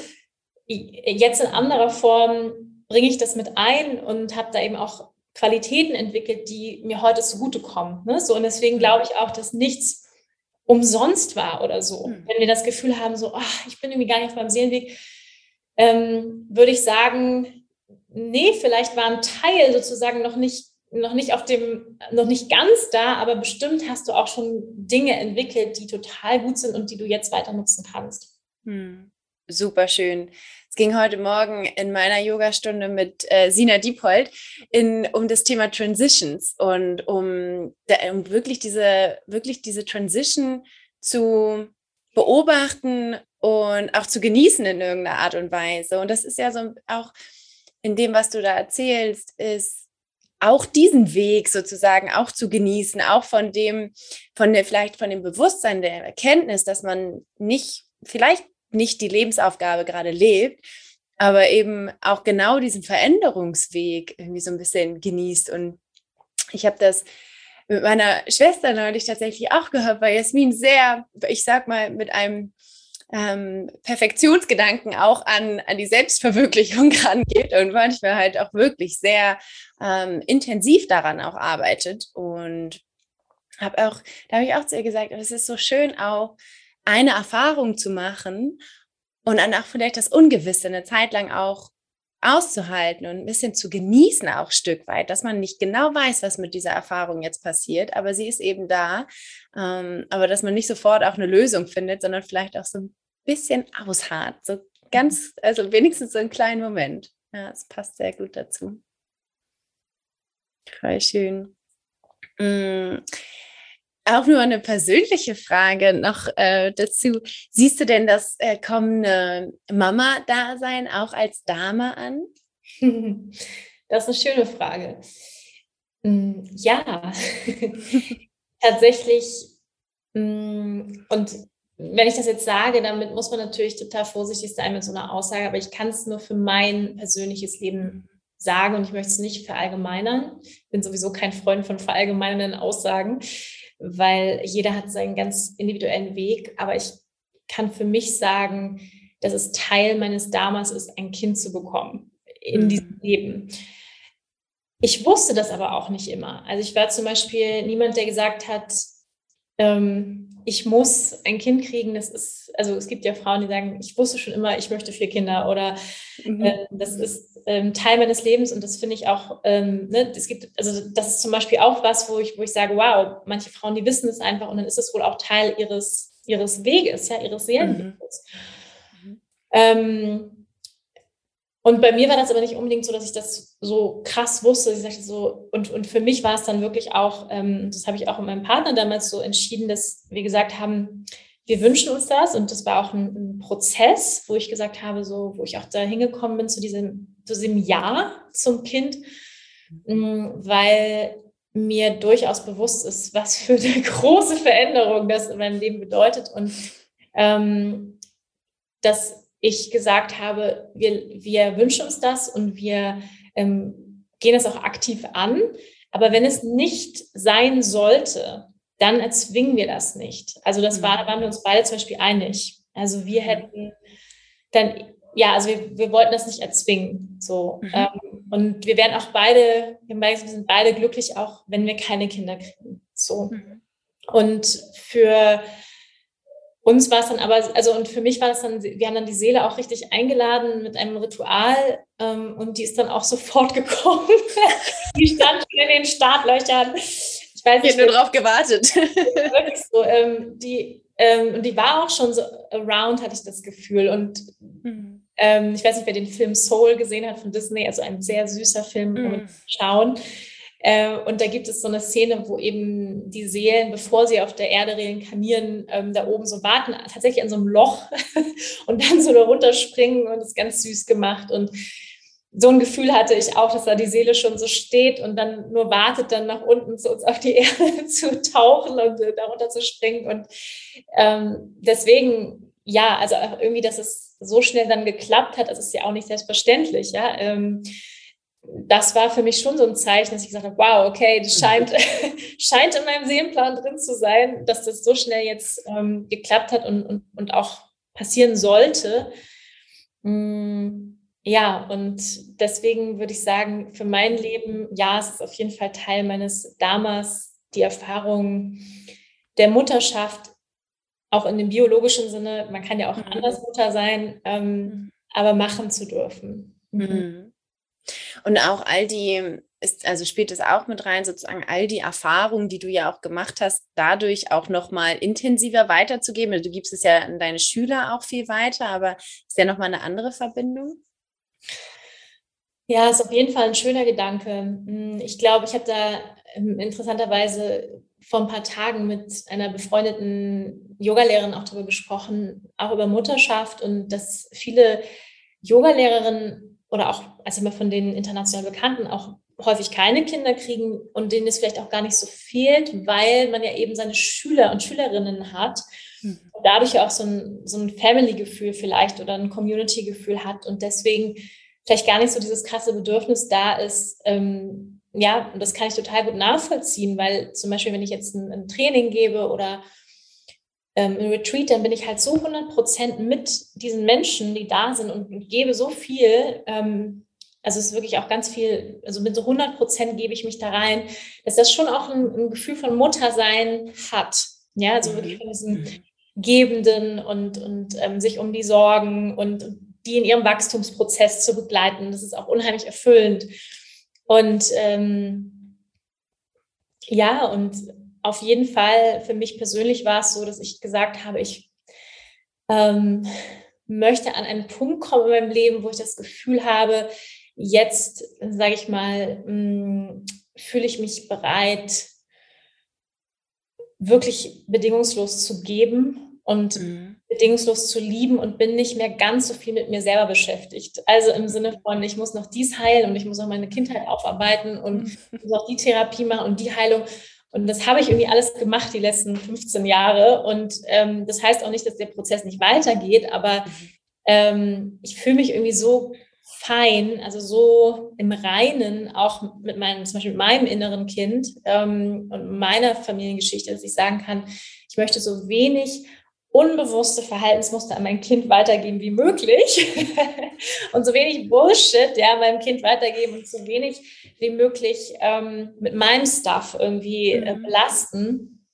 jetzt in anderer Form bringe ich das mit ein und habe da eben auch Qualitäten entwickelt, die mir heute zugutekommen. Ne? So, und deswegen glaube ich auch, dass nichts umsonst war oder so. Mhm. Wenn wir das Gefühl haben, so, ach, ich bin irgendwie gar nicht auf meinem Seelenweg, ähm, würde ich sagen, nee, vielleicht war ein Teil sozusagen noch nicht, noch nicht auf dem, noch nicht ganz da, aber bestimmt hast du auch schon Dinge entwickelt, die total gut sind und die du jetzt weiter nutzen kannst. Hm. Super schön. Es ging heute Morgen in meiner Yogastunde mit äh, Sina Diepold in, um das Thema Transitions und um, um wirklich diese, wirklich diese Transition zu beobachten und auch zu genießen in irgendeiner Art und Weise. Und das ist ja so auch in dem, was du da erzählst, ist auch diesen Weg sozusagen auch zu genießen, auch von dem, von der, vielleicht von dem Bewusstsein der Erkenntnis, dass man nicht, vielleicht nicht die Lebensaufgabe gerade lebt, aber eben auch genau diesen Veränderungsweg irgendwie so ein bisschen genießt. Und ich habe das mit meiner Schwester neulich tatsächlich auch gehört, weil Jasmin sehr, ich sag mal, mit einem ähm, Perfektionsgedanken auch an, an die Selbstverwirklichung rangeht und manchmal halt auch wirklich sehr ähm, intensiv daran auch arbeitet. Und habe auch, da habe ich auch zu ihr gesagt, es ist so schön auch, eine Erfahrung zu machen und dann auch vielleicht das Ungewisse eine Zeit lang auch auszuhalten und ein bisschen zu genießen auch Stück weit, dass man nicht genau weiß, was mit dieser Erfahrung jetzt passiert, aber sie ist eben da, ähm, aber dass man nicht sofort auch eine Lösung findet, sondern vielleicht auch so ein bisschen ausharrt, so ganz, also wenigstens so einen kleinen Moment. Ja, es passt sehr gut dazu. Voll schön. Mm. Auch nur eine persönliche Frage noch äh, dazu. Siehst du denn das äh, kommende Mama-Dasein auch als Dame an? Das ist eine schöne Frage. Mm, ja, tatsächlich. Mm, und wenn ich das jetzt sage, damit muss man natürlich total vorsichtig sein mit so einer Aussage, aber ich kann es nur für mein persönliches Leben sagen und ich möchte es nicht verallgemeinern. Ich bin sowieso kein Freund von verallgemeinernden Aussagen weil jeder hat seinen ganz individuellen Weg. Aber ich kann für mich sagen, dass es Teil meines Damas ist, ein Kind zu bekommen in mhm. diesem Leben. Ich wusste das aber auch nicht immer. Also ich war zum Beispiel niemand, der gesagt hat, ähm, ich muss ein Kind kriegen. Das ist, also es gibt ja Frauen, die sagen, ich wusste schon immer, ich möchte vier Kinder oder mhm. äh, das ist ähm, Teil meines Lebens und das finde ich auch, ähm, ne, es gibt, also das ist zum Beispiel auch was, wo ich, wo ich sage, wow, manche Frauen, die wissen es einfach und dann ist es wohl auch Teil ihres, ihres Weges, ja, ihres Seelenweges. Mhm. Mhm. Ähm, und bei mir war das aber nicht unbedingt so, dass ich das so krass wusste. Ich sagte so, und, und für mich war es dann wirklich auch, ähm, das habe ich auch mit meinem Partner damals so entschieden, dass wir gesagt haben, wir wünschen uns das. Und das war auch ein, ein Prozess, wo ich gesagt habe, so, wo ich auch da hingekommen bin zu diesem, zu diesem Ja zum Kind, mm, weil mir durchaus bewusst ist, was für eine große Veränderung das in meinem Leben bedeutet. Und ähm, dass ich gesagt habe, wir, wir wünschen uns das und wir ähm, gehen es auch aktiv an. Aber wenn es nicht sein sollte, dann erzwingen wir das nicht. Also das war, da waren wir uns beide zum Beispiel einig. Also wir mhm. hätten dann, ja, also wir, wir wollten das nicht erzwingen. So. Mhm. Ähm, und wir werden auch beide, wir sind beide glücklich, auch wenn wir keine Kinder kriegen. So. Mhm. Und für uns war es dann aber, also und für mich war es dann, wir haben dann die Seele auch richtig eingeladen mit einem Ritual ähm, und die ist dann auch sofort gekommen. die stand schon in den Startlöchern. Ich weiß nicht. Ich nur drauf gewartet. Wirklich so. Ähm, die, ähm, und die war auch schon so around, hatte ich das Gefühl. Und mhm. ähm, ich weiß nicht, wer den Film Soul gesehen hat von Disney, also ein sehr süßer Film, um mhm. zu schauen. Äh, und da gibt es so eine Szene, wo eben die Seelen, bevor sie auf der Erde reinkarnieren, ähm, da oben so warten, tatsächlich an so einem Loch und dann so da runterspringen und das ist ganz süß gemacht. Und so ein Gefühl hatte ich auch, dass da die Seele schon so steht und dann nur wartet, dann nach unten zu uns auf die Erde zu tauchen und äh, darunter zu springen. Und ähm, deswegen, ja, also irgendwie, dass es so schnell dann geklappt hat, das ist ja auch nicht selbstverständlich, ja. Ähm, das war für mich schon so ein Zeichen, dass ich gesagt habe, wow, okay, das scheint, scheint in meinem Seelenplan drin zu sein, dass das so schnell jetzt ähm, geklappt hat und, und, und auch passieren sollte. Mm, ja, und deswegen würde ich sagen, für mein Leben, ja, es ist auf jeden Fall Teil meines damals die Erfahrung der Mutterschaft, auch in dem biologischen Sinne, man kann ja auch mhm. anders Mutter sein, ähm, mhm. aber machen zu dürfen. Mhm. Und auch all die, ist, also spielt es auch mit rein, sozusagen all die Erfahrungen, die du ja auch gemacht hast, dadurch auch nochmal intensiver weiterzugeben. Also du gibst es ja an deine Schüler auch viel weiter, aber ist ja nochmal eine andere Verbindung? Ja, ist auf jeden Fall ein schöner Gedanke. Hm, ich glaube, ich habe da ähm, interessanterweise vor ein paar Tagen mit einer befreundeten Yogalehrerin auch darüber gesprochen, auch über Mutterschaft und dass viele Yogalehrerinnen oder auch, also immer von den international Bekannten, auch häufig keine Kinder kriegen und denen es vielleicht auch gar nicht so fehlt, weil man ja eben seine Schüler und Schülerinnen hat mhm. und dadurch ja auch so ein, so ein Family-Gefühl vielleicht oder ein Community-Gefühl hat und deswegen vielleicht gar nicht so dieses krasse Bedürfnis da ist, ähm, ja, und das kann ich total gut nachvollziehen, weil zum Beispiel, wenn ich jetzt ein, ein Training gebe oder ähm, im Retreat, dann bin ich halt so 100 Prozent mit diesen Menschen, die da sind und, und gebe so viel. Ähm, also es ist wirklich auch ganz viel, also mit so 100 Prozent gebe ich mich da rein, dass das schon auch ein, ein Gefühl von Muttersein hat. Ja, also wirklich von diesem mhm. Gebenden und, und ähm, sich um die Sorgen und die in ihrem Wachstumsprozess zu begleiten. Das ist auch unheimlich erfüllend. Und ähm, ja, und auf jeden Fall, für mich persönlich war es so, dass ich gesagt habe, ich ähm, möchte an einen Punkt kommen in meinem Leben, wo ich das Gefühl habe, jetzt, sage ich mal, hm, fühle ich mich bereit, wirklich bedingungslos zu geben und mhm. bedingungslos zu lieben und bin nicht mehr ganz so viel mit mir selber beschäftigt. Also im Sinne von, ich muss noch dies heilen und ich muss auch meine Kindheit aufarbeiten und mhm. muss auch die Therapie machen und die Heilung. Und das habe ich irgendwie alles gemacht die letzten 15 Jahre. Und ähm, das heißt auch nicht, dass der Prozess nicht weitergeht, aber ähm, ich fühle mich irgendwie so fein, also so im Reinen, auch mit meinem, zum Beispiel mit meinem inneren Kind ähm, und meiner Familiengeschichte, dass ich sagen kann, ich möchte so wenig unbewusste Verhaltensmuster an mein Kind weitergeben wie möglich und so wenig Bullshit ja meinem Kind weitergeben und so wenig wie möglich ähm, mit meinem Stuff irgendwie äh, mhm. belasten.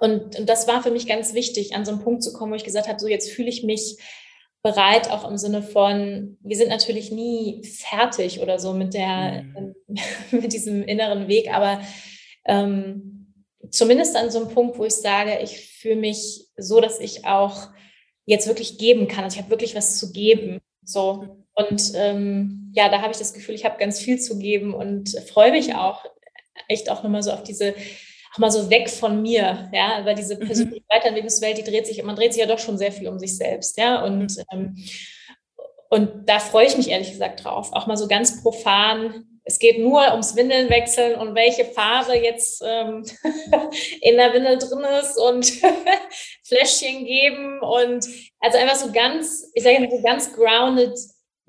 Und, und das war für mich ganz wichtig, an so einen Punkt zu kommen, wo ich gesagt habe, so jetzt fühle ich mich bereit, auch im Sinne von, wir sind natürlich nie fertig oder so mit der, mhm. mit diesem inneren Weg, aber ähm, zumindest an so einem Punkt, wo ich sage, ich fühle mich so, dass ich auch jetzt wirklich geben kann. Also ich habe wirklich was zu geben. So. Und ähm, ja, da habe ich das Gefühl, ich habe ganz viel zu geben und freue mich auch echt auch nochmal so auf diese, auch mal so weg von mir, ja, weil diese mhm. persönliche Weiterentwicklungswelt, die dreht sich, man dreht sich ja doch schon sehr viel um sich selbst, ja, und, ähm, und da freue ich mich ehrlich gesagt drauf, auch mal so ganz profan es geht nur ums Windeln wechseln und welche Farbe jetzt ähm, in der Windel drin ist und Fläschchen geben und also einfach so ganz, ich sage so ganz grounded,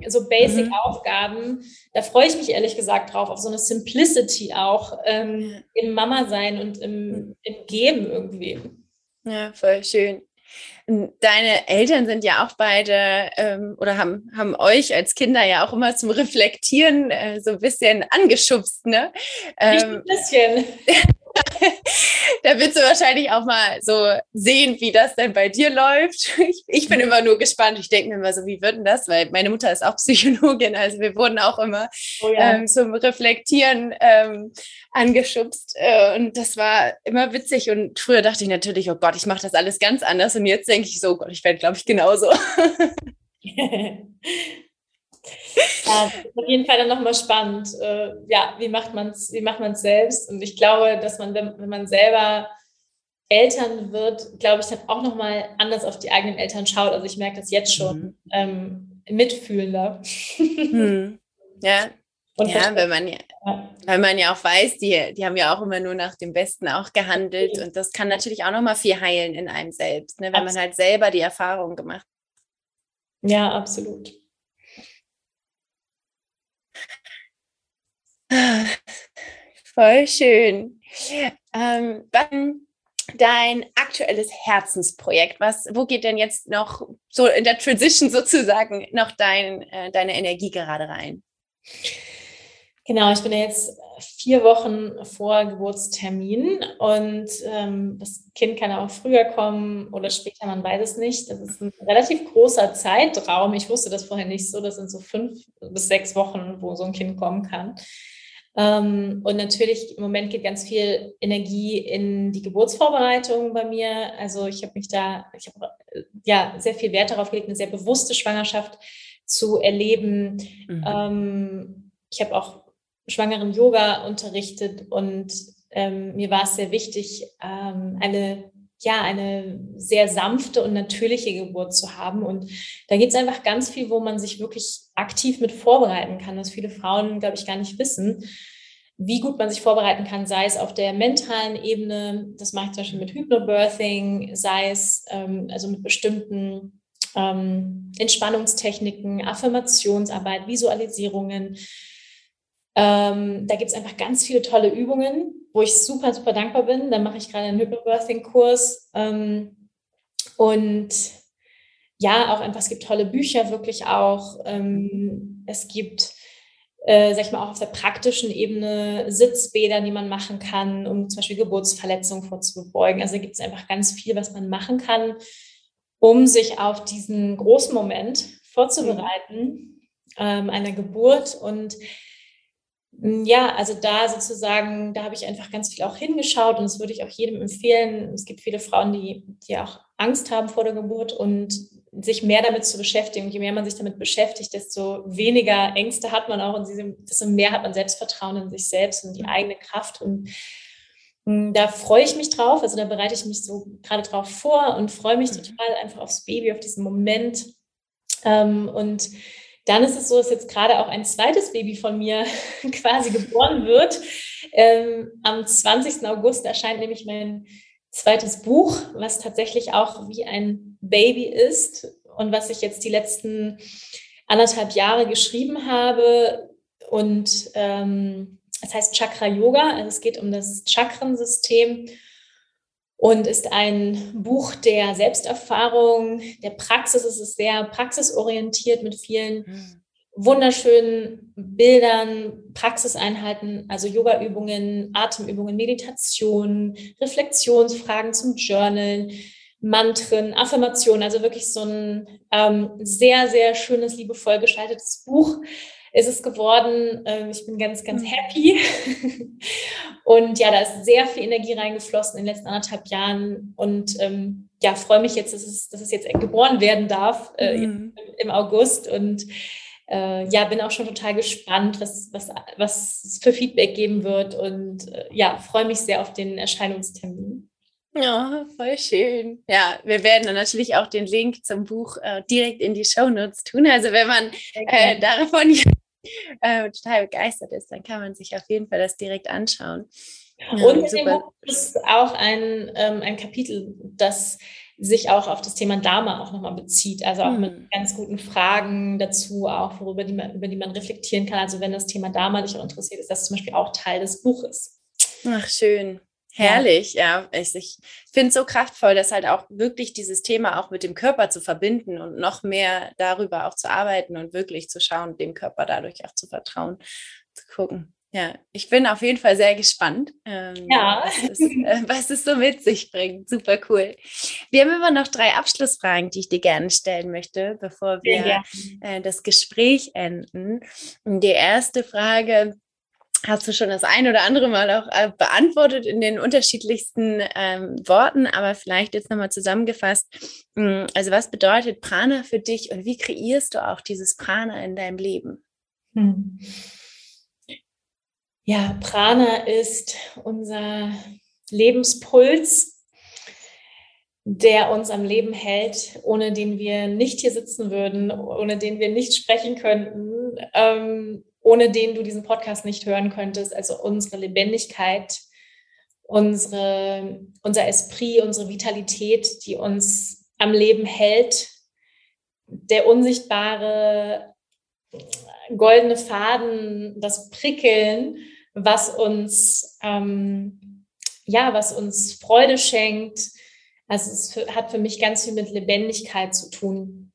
so basic mhm. Aufgaben. Da freue ich mich ehrlich gesagt drauf, auf so eine Simplicity auch ähm, im Mama sein und im, im Geben irgendwie. Ja, voll schön. Deine Eltern sind ja auch beide ähm, oder haben, haben euch als Kinder ja auch immer zum Reflektieren äh, so ein bisschen angeschubst, ne? Ähm, ein bisschen. da willst du wahrscheinlich auch mal so sehen, wie das denn bei dir läuft. Ich, ich bin immer nur gespannt. Ich denke mir immer so, wie wird denn das? Weil meine Mutter ist auch Psychologin, also wir wurden auch immer oh ja. ähm, zum Reflektieren ähm, angeschubst. Äh, und das war immer witzig. Und früher dachte ich natürlich, oh Gott, ich mache das alles ganz anders. Und jetzt denke ich so, oh Gott, ich werde, glaube ich, genauso. Ja, auf jeden Fall dann nochmal spannend. Äh, ja, wie macht man es wie macht man es selbst? Und ich glaube, dass man, wenn, wenn man selber Eltern wird, glaube ich, dann auch nochmal anders auf die eigenen Eltern schaut. Also ich merke das jetzt schon mhm. ähm, mitfühlender. Mhm. Ja. Und ja, wenn man ja, weil man ja auch weiß, die, die haben ja auch immer nur nach dem Besten auch gehandelt. Und das kann natürlich auch nochmal viel heilen in einem selbst, ne, wenn absolut. man halt selber die Erfahrung gemacht hat. Ja, absolut. Voll schön. Ähm, dein aktuelles Herzensprojekt? Was, wo geht denn jetzt noch so in der Transition sozusagen noch dein, äh, deine Energie gerade rein? Genau, ich bin ja jetzt vier Wochen vor Geburtstermin und ähm, das Kind kann auch früher kommen oder später, man weiß es nicht. Das ist ein relativ großer Zeitraum. Ich wusste das vorher nicht so. Das sind so fünf bis sechs Wochen, wo so ein Kind kommen kann. Ähm, und natürlich im Moment geht ganz viel Energie in die Geburtsvorbereitung bei mir. Also ich habe mich da, ich habe ja sehr viel Wert darauf gelegt, eine sehr bewusste Schwangerschaft zu erleben. Mhm. Ähm, ich habe auch schwangeren Yoga unterrichtet und ähm, mir war es sehr wichtig, ähm, eine ja, eine sehr sanfte und natürliche Geburt zu haben. Und da geht es einfach ganz viel, wo man sich wirklich aktiv mit vorbereiten kann, was viele Frauen, glaube ich, gar nicht wissen, wie gut man sich vorbereiten kann, sei es auf der mentalen Ebene, das mache ich zum Beispiel mit Hypnobirthing, sei es ähm, also mit bestimmten ähm, Entspannungstechniken, Affirmationsarbeit, Visualisierungen. Ähm, da gibt es einfach ganz viele tolle Übungen, wo ich super, super dankbar bin. Da mache ich gerade einen Hypnobirthing-Kurs. Ähm, und ja, auch einfach, es gibt tolle Bücher wirklich auch. Ähm, es gibt, äh, sag ich mal, auch auf der praktischen Ebene Sitzbäder, die man machen kann, um zum Beispiel Geburtsverletzungen vorzubeugen. Also gibt es einfach ganz viel, was man machen kann, um sich auf diesen großen Moment vorzubereiten, ähm, einer Geburt. Und ja, also da sozusagen, da habe ich einfach ganz viel auch hingeschaut und das würde ich auch jedem empfehlen. Es gibt viele Frauen, die, die auch Angst haben vor der Geburt und sich mehr damit zu beschäftigen. Je mehr man sich damit beschäftigt, desto weniger Ängste hat man auch und desto mehr hat man Selbstvertrauen in sich selbst und die mhm. eigene Kraft. Und hm, da freue ich mich drauf. Also da bereite ich mich so gerade drauf vor und freue mich mhm. total einfach aufs Baby, auf diesen Moment. Ähm, und dann ist es so, dass jetzt gerade auch ein zweites Baby von mir quasi geboren wird. Ähm, am 20. August erscheint nämlich mein zweites Buch, was tatsächlich auch wie ein Baby ist und was ich jetzt die letzten anderthalb Jahre geschrieben habe. Und ähm, es heißt Chakra Yoga. Also es geht um das Chakrensystem und ist ein Buch der Selbsterfahrung, der Praxis. Es ist sehr praxisorientiert mit vielen hm. wunderschönen Bildern, Praxiseinheiten, also Yoga-Übungen, Atemübungen, Meditation, Reflexionsfragen zum Journalen, Mantren, Affirmationen. Also wirklich so ein ähm, sehr, sehr schönes, liebevoll gestaltetes Buch ist es geworden. Ähm, ich bin ganz, ganz mhm. happy. und ja, da ist sehr viel Energie reingeflossen in den letzten anderthalb Jahren. Und ähm, ja, freue mich jetzt, dass es, dass es jetzt geboren werden darf äh, mhm. im, August. Und äh, ja, bin auch schon total gespannt, was, was, was es für Feedback geben wird. Und äh, ja, freue mich sehr auf den Erscheinungstermin. Ja, voll schön. Ja, wir werden dann natürlich auch den Link zum Buch äh, direkt in die Show Notes tun. Also wenn man äh, davon äh, total begeistert ist, dann kann man sich auf jeden Fall das direkt anschauen. Ja, und in dem Buch ist auch ein, ähm, ein Kapitel, das sich auch auf das Thema Dharma auch nochmal bezieht. Also auch hm. mit ganz guten Fragen dazu, auch worüber die man, über die man reflektieren kann. Also wenn das Thema Dharma dich auch interessiert, ist das zum Beispiel auch Teil des Buches. Ach, schön. Herrlich, ja. Ich, ich finde es so kraftvoll, dass halt auch wirklich dieses Thema auch mit dem Körper zu verbinden und noch mehr darüber auch zu arbeiten und wirklich zu schauen, dem Körper dadurch auch zu vertrauen, zu gucken. Ja, ich bin auf jeden Fall sehr gespannt, ähm, ja. was, es, äh, was, es, so mit sich bringt. Super cool. Wir haben immer noch drei Abschlussfragen, die ich dir gerne stellen möchte, bevor wir äh, das Gespräch enden. Die erste Frage hast du schon das ein oder andere Mal auch äh, beantwortet in den unterschiedlichsten ähm, Worten, aber vielleicht jetzt nochmal zusammengefasst. Hm, also was bedeutet Prana für dich und wie kreierst du auch dieses Prana in deinem Leben? Hm. Ja, Prana ist unser Lebenspuls, der uns am Leben hält, ohne den wir nicht hier sitzen würden, ohne den wir nicht sprechen könnten, ähm, ohne den du diesen Podcast nicht hören könntest. Also unsere Lebendigkeit, unsere, unser Esprit, unsere Vitalität, die uns am Leben hält, der unsichtbare goldene Faden, das Prickeln, was uns, ähm, ja, was uns Freude schenkt. Also es für, hat für mich ganz viel mit Lebendigkeit zu tun.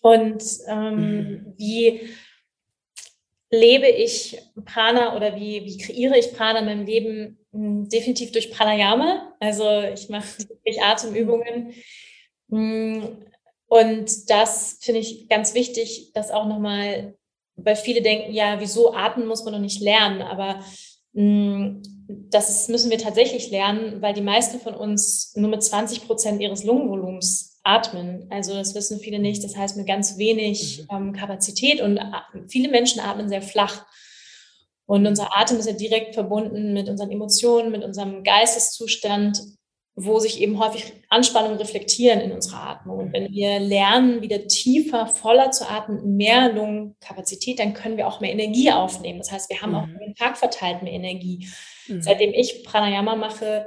Und ähm, mhm. wie lebe ich Prana oder wie, wie kreiere ich Prana in meinem Leben? Hm, definitiv durch Pranayama. Also ich mache wirklich Atemübungen. Hm, und das finde ich ganz wichtig, das auch nochmal weil viele denken, ja, wieso atmen muss man doch nicht lernen, aber mh, mm, das müssen wir tatsächlich lernen, weil die meisten von uns nur mit 20 Prozent ihres Lungenvolumens atmen. Also das wissen viele nicht. Das heißt mit ganz wenig mhm. ähm, Kapazität und viele Menschen atmen sehr flach. Und unser Atem ist ja direkt verbunden mit unseren Emotionen, mit unserem Geisteszustand wo sich eben häufig Anspannungen reflektieren in unserer Atmung. Und wenn wir lernen, wieder tiefer, voller zu atmen, mehr Lungenkapazität, dann können wir auch mehr Energie aufnehmen. Das heißt, wir haben mhm. auch den Tag verteilt mehr Energie. Mhm. Seitdem ich Pranayama mache,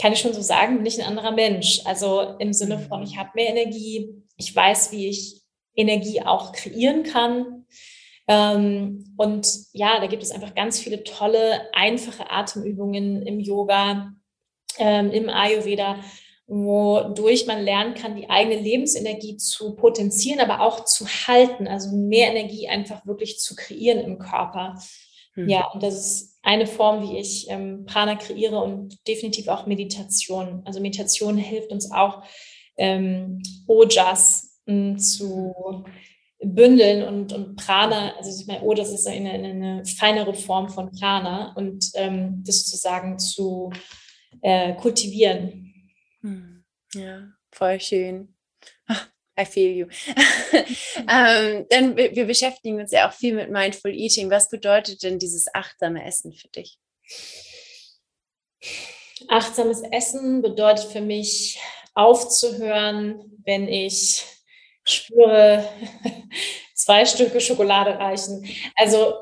kann ich schon so sagen, bin ich ein anderer Mensch. Also im Sinne von, mhm. ich habe mehr Energie, ich weiß, wie ich Energie auch kreieren kann. Ähm, und ja, da gibt es einfach ganz viele tolle, einfache Atemübungen im Yoga, ähm, im Ayurveda, wodurch man lernen kann, die eigene Lebensenergie zu potenzieren, aber auch zu halten, also mehr Energie einfach wirklich zu kreieren im Körper. Mhm. Ja, und das ist eine Form, wie ich ähm, Prana kreiere und definitiv auch Meditation. Also Meditation hilft uns auch, ähm, Ojas äh, zu bündeln und, und Prana, also ich meine, das ist eine, eine feinere Form von Prana und ähm, das sozusagen zu äh, kultivieren. Hm. Ja, voll schön. I feel you. ähm, denn wir, wir beschäftigen uns ja auch viel mit Mindful Eating. Was bedeutet denn dieses achtsame Essen für dich? Achtsames Essen bedeutet für mich aufzuhören, wenn ich spüre, zwei Stücke Schokolade reichen. Also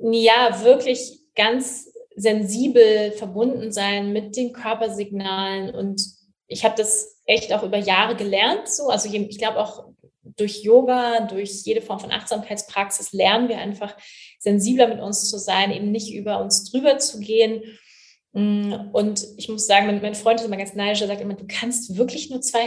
ja, wirklich ganz sensibel verbunden sein mit den Körpersignalen. Und ich habe das echt auch über Jahre gelernt. So. Also ich glaube auch durch Yoga, durch jede Form von Achtsamkeitspraxis lernen wir einfach sensibler mit uns zu sein, eben nicht über uns drüber zu gehen. Und ich muss sagen, mein Freund ist immer ganz neidisch, er sagt immer, du kannst wirklich nur zwei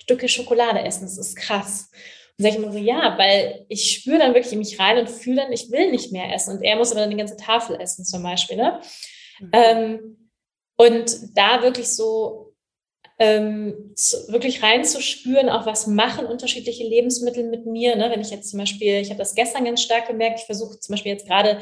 Stücke Schokolade essen. Das ist krass. Und sage ich immer so, ja, weil ich spüre dann wirklich in mich rein und fühle dann, ich will nicht mehr essen. Und er muss aber dann die ganze Tafel essen zum Beispiel. Ne? Mhm. Ähm, und da wirklich so ähm, zu, wirklich reinzuspüren, auch was machen unterschiedliche Lebensmittel mit mir. Ne? Wenn ich jetzt zum Beispiel, ich habe das gestern ganz stark gemerkt, ich versuche zum Beispiel jetzt gerade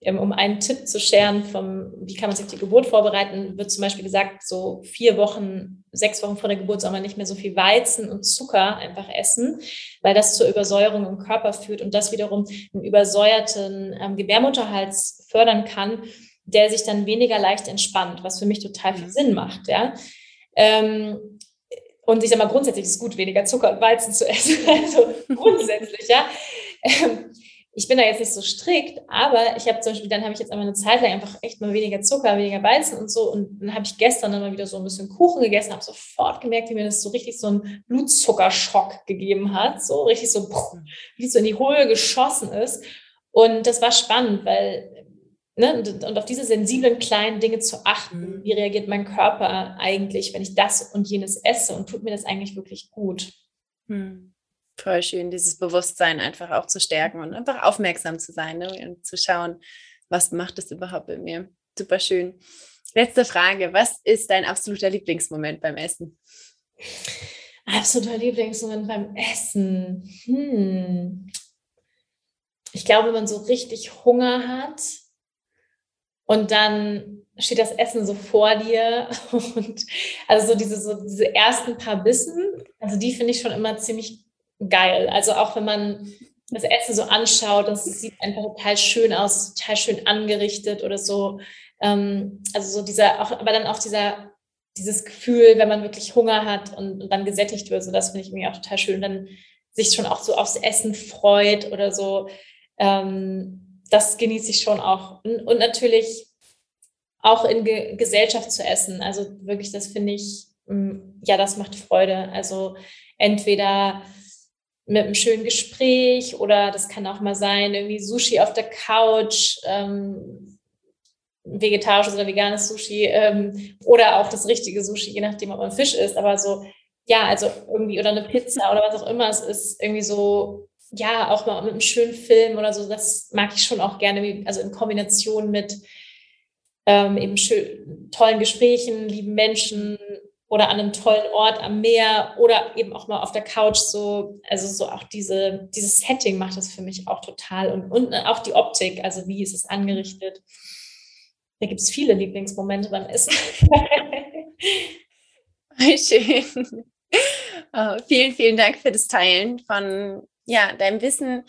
ähm, um einen Tipp zu scheren, vom, wie kann man sich auf die Geburt vorbereiten, wird zum Beispiel gesagt, so vier Wochen, sechs Wochen vor der Geburt soll man nicht mehr so viel Weizen und Zucker einfach essen, weil das zur Übersäuerung im Körper führt und das wiederum einen übersäuerten ähm, Gebärmutterhals fördern kann, der sich dann weniger leicht entspannt, was für mich total viel mhm. Sinn macht, ja. Ähm, und ich sage mal, grundsätzlich ist es gut, weniger Zucker und Weizen zu essen. Also grundsätzlich, ja. Ähm, ich bin da jetzt nicht so strikt, aber ich habe zum Beispiel, dann habe ich jetzt einmal eine Zeit lang einfach echt mal weniger Zucker, weniger Weizen und so. Und dann habe ich gestern dann mal wieder so ein bisschen Kuchen gegessen, habe sofort gemerkt, wie mir das so richtig so einen Blutzuckerschock gegeben hat. So richtig so, wie so in die Hohle geschossen ist. Und das war spannend, weil ne, und auf diese sensiblen kleinen Dinge zu achten. Mhm. Wie reagiert mein Körper eigentlich, wenn ich das und jenes esse und tut mir das eigentlich wirklich gut? Mhm. Voll schön, dieses Bewusstsein einfach auch zu stärken und einfach aufmerksam zu sein ne? und zu schauen, was macht es überhaupt mit mir. Super schön. Letzte Frage, was ist dein absoluter Lieblingsmoment beim Essen? Absoluter Lieblingsmoment beim Essen. Hm. Ich glaube, wenn man so richtig Hunger hat und dann steht das Essen so vor dir und also so diese, so diese ersten paar Bissen, also die finde ich schon immer ziemlich geil. Also auch wenn man das Essen so anschaut, das sieht einfach total schön aus, total schön angerichtet oder so. Ähm, also so dieser, auch, aber dann auch dieser, dieses Gefühl, wenn man wirklich Hunger hat und, und dann gesättigt wird, so das finde ich mir auch total schön, dann sich schon auch so aufs Essen freut oder so. Ähm, das genieße ich schon auch. Und, natürlich auch in Ge Gesellschaft zu essen. Also wirklich, das finde ich, mm, ja, das macht Freude. Also entweder mit einem schönen Gespräch oder das kann auch mal sein, irgendwie Sushi auf der Couch, ähm, vegetarisches oder veganes Sushi ähm, oder auch das richtige Sushi, je nachdem, ob man Fisch isst, aber so, ja, also irgendwie oder eine Pizza oder was auch immer es ist, irgendwie so, ja, auch mal mit einem schönen Film oder so, das mag ich schon auch gerne, also in Kombination mit ähm, eben schön, tollen Gesprächen, lieben Menschen, oder an einem tollen Ort am Meer oder eben auch mal auf der Couch so, also so auch diese, dieses Setting macht das für mich auch total und, und auch die Optik, also wie ist es angerichtet. Da gibt es viele Lieblingsmomente beim Essen. Schön. Oh, vielen, vielen Dank für das Teilen von ja, deinem Wissen,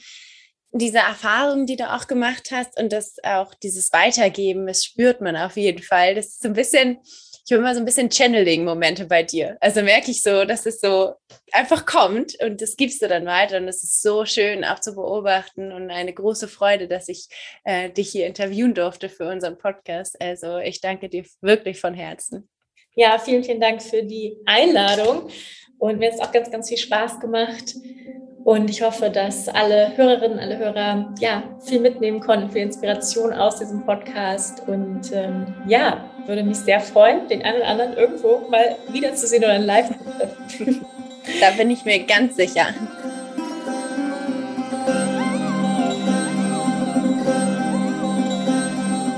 dieser Erfahrung, die du auch gemacht hast und das auch dieses Weitergeben, das spürt man auf jeden Fall. Das ist so ein bisschen, ich habe immer so ein bisschen Channeling-Momente bei dir. Also merke ich so, dass es so einfach kommt und das gibst du dann weiter. Und es ist so schön auch zu beobachten und eine große Freude, dass ich äh, dich hier interviewen durfte für unseren Podcast. Also ich danke dir wirklich von Herzen. Ja, vielen, vielen Dank für die Einladung. Und mir hat es auch ganz, ganz viel Spaß gemacht. Und ich hoffe, dass alle Hörerinnen, alle Hörer ja viel mitnehmen konnten für Inspiration aus diesem Podcast. Und ähm, ja, würde mich sehr freuen, den einen oder anderen irgendwo mal wiederzusehen oder live zu treffen. Da bin ich mir ganz sicher.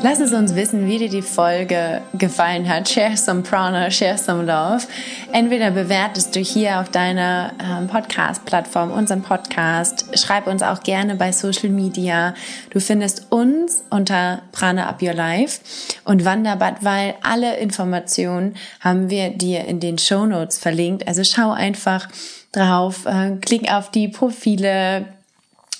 Lass es uns wissen, wie dir die Folge gefallen hat. Share some prana, share some love. Entweder bewertest du hier auf deiner ähm, Podcast-Plattform unseren Podcast. Schreib uns auch gerne bei Social Media. Du findest uns unter Prana Up Your Life und Wanderbad, weil alle Informationen haben wir dir in den Show Notes verlinkt. Also schau einfach drauf, äh, klick auf die Profile,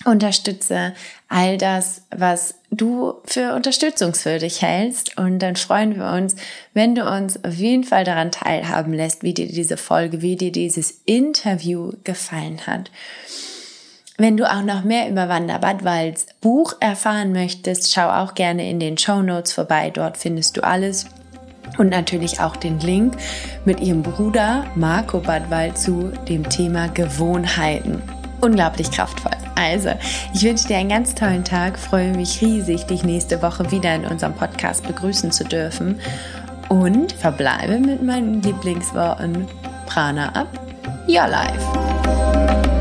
unterstütze all das, was du für unterstützungswürdig hältst. Und dann freuen wir uns, wenn du uns auf jeden Fall daran teilhaben lässt, wie dir diese Folge, wie dir dieses Interview gefallen hat. Wenn du auch noch mehr über Wanda Badwalds Buch erfahren möchtest, schau auch gerne in den Show Notes vorbei. Dort findest du alles. Und natürlich auch den Link mit ihrem Bruder Marco Badwald zu dem Thema Gewohnheiten. Unglaublich kraftvoll. Also, ich wünsche dir einen ganz tollen Tag, freue mich riesig, dich nächste Woche wieder in unserem Podcast begrüßen zu dürfen und verbleibe mit meinen Lieblingsworten Prana up, your life.